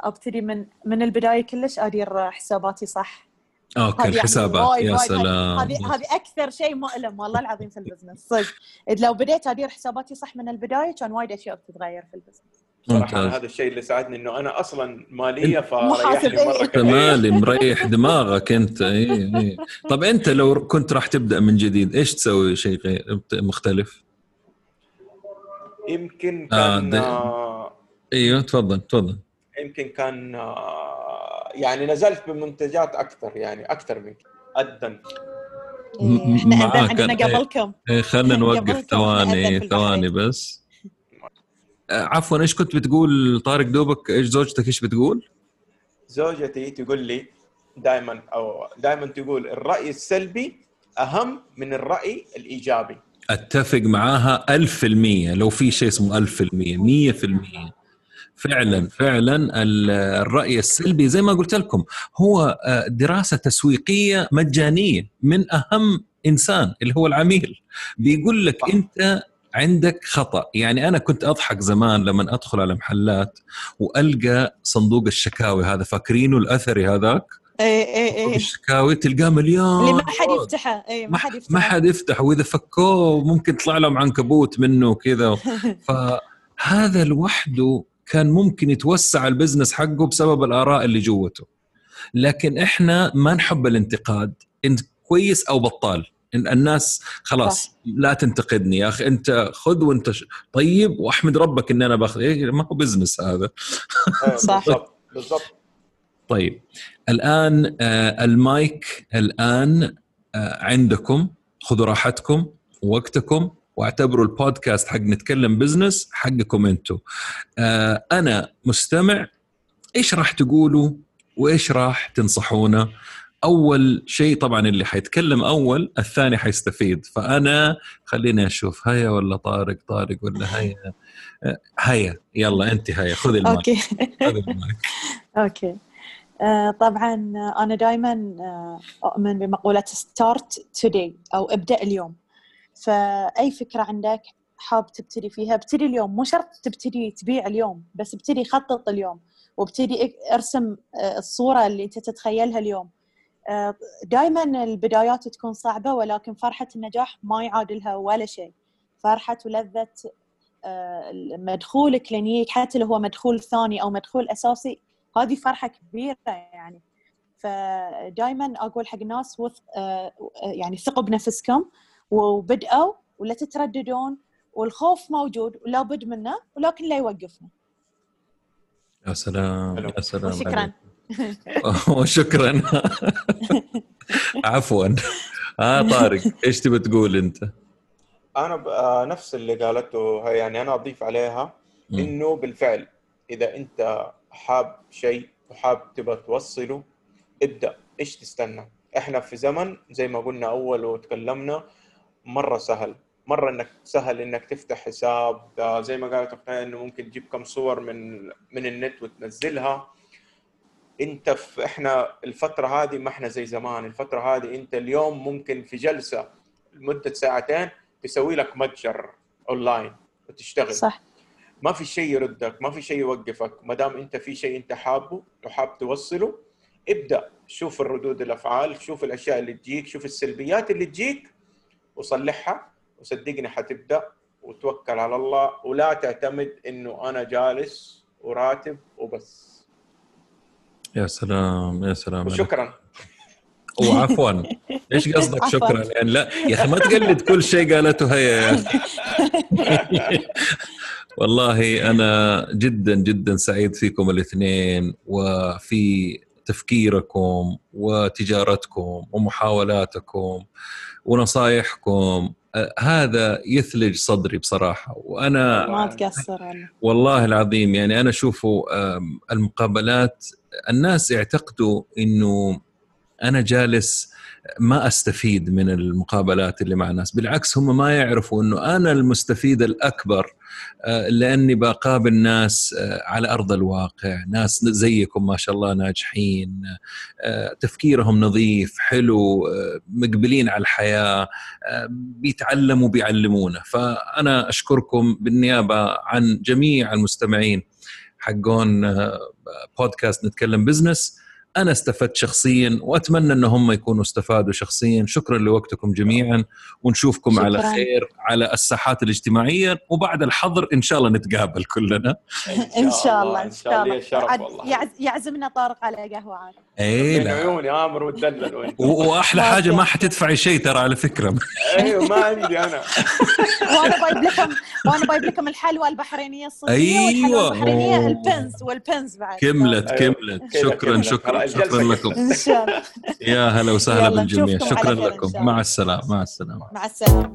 أبتدي من من البداية كلش أدير حساباتي صح؟ أوكي يعني الحسابات يا سلام. هذه هذه أكثر شيء مؤلم والله العظيم في ال business. صدق. لو بديت أدير حساباتي صح من البداية كان وايد أشياء بتتغير في البزنس. صراحة هذا الشيء اللي ساعدني إنه أنا أصلا مالية فريحني مرة انت مالي مريح دماغك أنت. اي اي طب أنت لو كنت راح تبدأ من جديد إيش تسوي شيء مختلف؟ يمكن آه، كان آه أيوه تفضل تفضل. يمكن كان آه يعني نزلت بمنتجات أكثر يعني أكثر من ادن إحنا عندنا قبلكم. إيه خلينا نوقف ثواني ثواني بس. آه، عفوا إيش كنت بتقول؟ طارق دوبك إيش زوجتك إيش بتقول؟ زوجتي تقول لي دائما أو دائما تقول الرأي السلبي أهم من الرأي الإيجابي. أتفق معاها 1000% لو في شيء اسمه 1000% 100% فعلا فعلا الرأي السلبي زي ما قلت لكم هو آه، دراسة تسويقية مجانية من أهم إنسان اللي هو العميل. بيقول لك أنت عندك خطأ. يعني أنا كنت أضحك زمان لما أدخل على محلات وألقى صندوق الشكاوي هذا فاكرينه الأثري هذاك؟ اي اي اي الشكاوي تلقاه مليان اللي ما حد يفتحه. اي ما حد يفتحه. ما حد يفتحه وإذا فكوه ممكن يطلع لهم عنكبوت منه وكذا. <laughs> فهذا لوحده كان ممكن يتوسع ال business حقه بسبب الآراء اللي جاته. لكن إحنا ما نحب الانتقاد انت كويس أو بطال. الناس خلاص صح. لا تنتقدني يا أخي أنت خذ وأنت طيب وأحمد ربك إن أنا باخذ إيه ما هو business هذا. إيه، صح. بالضبط. طيب الآن آه المايك الآن آه عندكم خذوا راحتكم وقتكم. واعتبروا البودكاست حق نتكلم بزنس حقكم أنتم آه أنا مستمع. إيش راح تقولوا وإيش راح تنصحونا؟ أول شيء طبعا اللي حيتكلم أول الثاني حيستفيد. فأنا خليني أشوف. هيا ولا طارق؟ طارق ولا هيا؟ آه، هيا. يلا أنت هيا. خذي المايك. أوكي. <laughs> أوكي. آه، طبعا أنا دائما آه، أؤمن بمقولة start today أو ابدأ اليوم. فأي فكرة عندك حاب تبتدي فيها؟ ابتدي اليوم مو شرط تبتدي تبيع اليوم بس ابتدي خطط اليوم وابتدي ارسم آه، الصورة اللي أنت تتخيلها اليوم. آه، دائما البدايات تكون صعبة ولكن فرحة النجاح ما يعادلها ولا شيء. فرحة ولذة آه، مدخول كلينيك حتى لو هو مدخول ثاني أو مدخول أساسي هذه فرحة كبيرة يعني. فدائما أقول حق الناس يعني ثقوا بنفسكم. وبدأوا ولا تترددون والخوف موجود ولا بد منه ولكن لا يوقفنا. يا سلام يا سلام شكرا <laughs> وشكرا. عفوا. آه طارق إيش تبي تقول أنت؟ أنا آه، نفس اللي قالته يعني أنا أضيف عليها إنه بالفعل إذا أنت حاب شيء وحاب تبغى توصله ابدأ. إيش تستنى؟ إحنا في زمن زي ما قلنا أول وتكلمنا مرة سهل. مرة انك سهل إنك تفتح حساب. زي ما قالت أختي إنه ممكن تجيب كم صور من من النت وتنزلها. أنت في إحنا الفترة هذه ما إحنا زي زمان. الفترة هذه أنت اليوم ممكن في جلسة لمدة ساعتين تسوي لك متجر أونلاين وتشتغل. صح. ما في شيء يردك ما في شيء يوقفك. ما دام أنت في شيء أنت حابه وحاب توصله ابدأ. شوف الردود الأفعال شوف الأشياء اللي تجيك شوف السلبيات اللي تجيك وصلحها وصدقني حتبدأ وتوكل على الله ولا تعتمد إنه أنا جالس وراتب وبس. يا سلام يا سلام. وشكرا. وعفوا إيش <laughs> قصدك شكرا؟ يعني لا يا أخي ما تقلد كل شيء قالته هي. يا <laughs> أخي والله أنا جدا جدا سعيد فيكم الاثنين وفي تفكيركم وتجارتكم ومحاولاتكم ونصايحكم. آه، هذا يثلج صدري بصراحة وأنا ما تقصر والله العظيم يعني أنا أشوفه المقابلات الناس يعتقدوا إنه أنا جالس ما أستفيد من المقابلات اللي مع الناس بالعكس هم ما يعرفوا إنه أنا المستفيد الأكبر آه، لأني بقابل ناس آه، على أرض الواقع ناس زيكم ما شاء الله ناجحين آه، تفكيرهم نظيف حلو مقبلين على الحياة بيتعلموا بيعلمونا. فأنا أشكركم بالنيابة عن جميع المستمعين حقون بودكاست نتكلم بزنس. أنا استفدت شخصيا وأتمنى ان هم يكونوا استفادوا شخصيا. شكرا لوقتكم جميعا. ونشوفكم شكرا. على خير على الساحات الاجتماعية. وبعد الحظر إن شاء الله نتقابل كلنا. إن شاء الله إن شاء الله. يعزمنا طارق على قهوة عاد. اي لا. عيوني آمر وتدلل وأحلى حاجة ما حتدفعي شيء ترى على فكرة. أيوه ما عندي أنا. <laughs> وأنا بجيب لكم وأنا بجيب لكم الحلوى البحرينية الصينيه أيوه. البحرينية البنز والبنز بعد. كملت كملت. شكرا شكرا. شكرا لكم. يا هلا وسهلا بالجميع. شكرا لكم. مع السلامة مع السلامة. مع السلامة.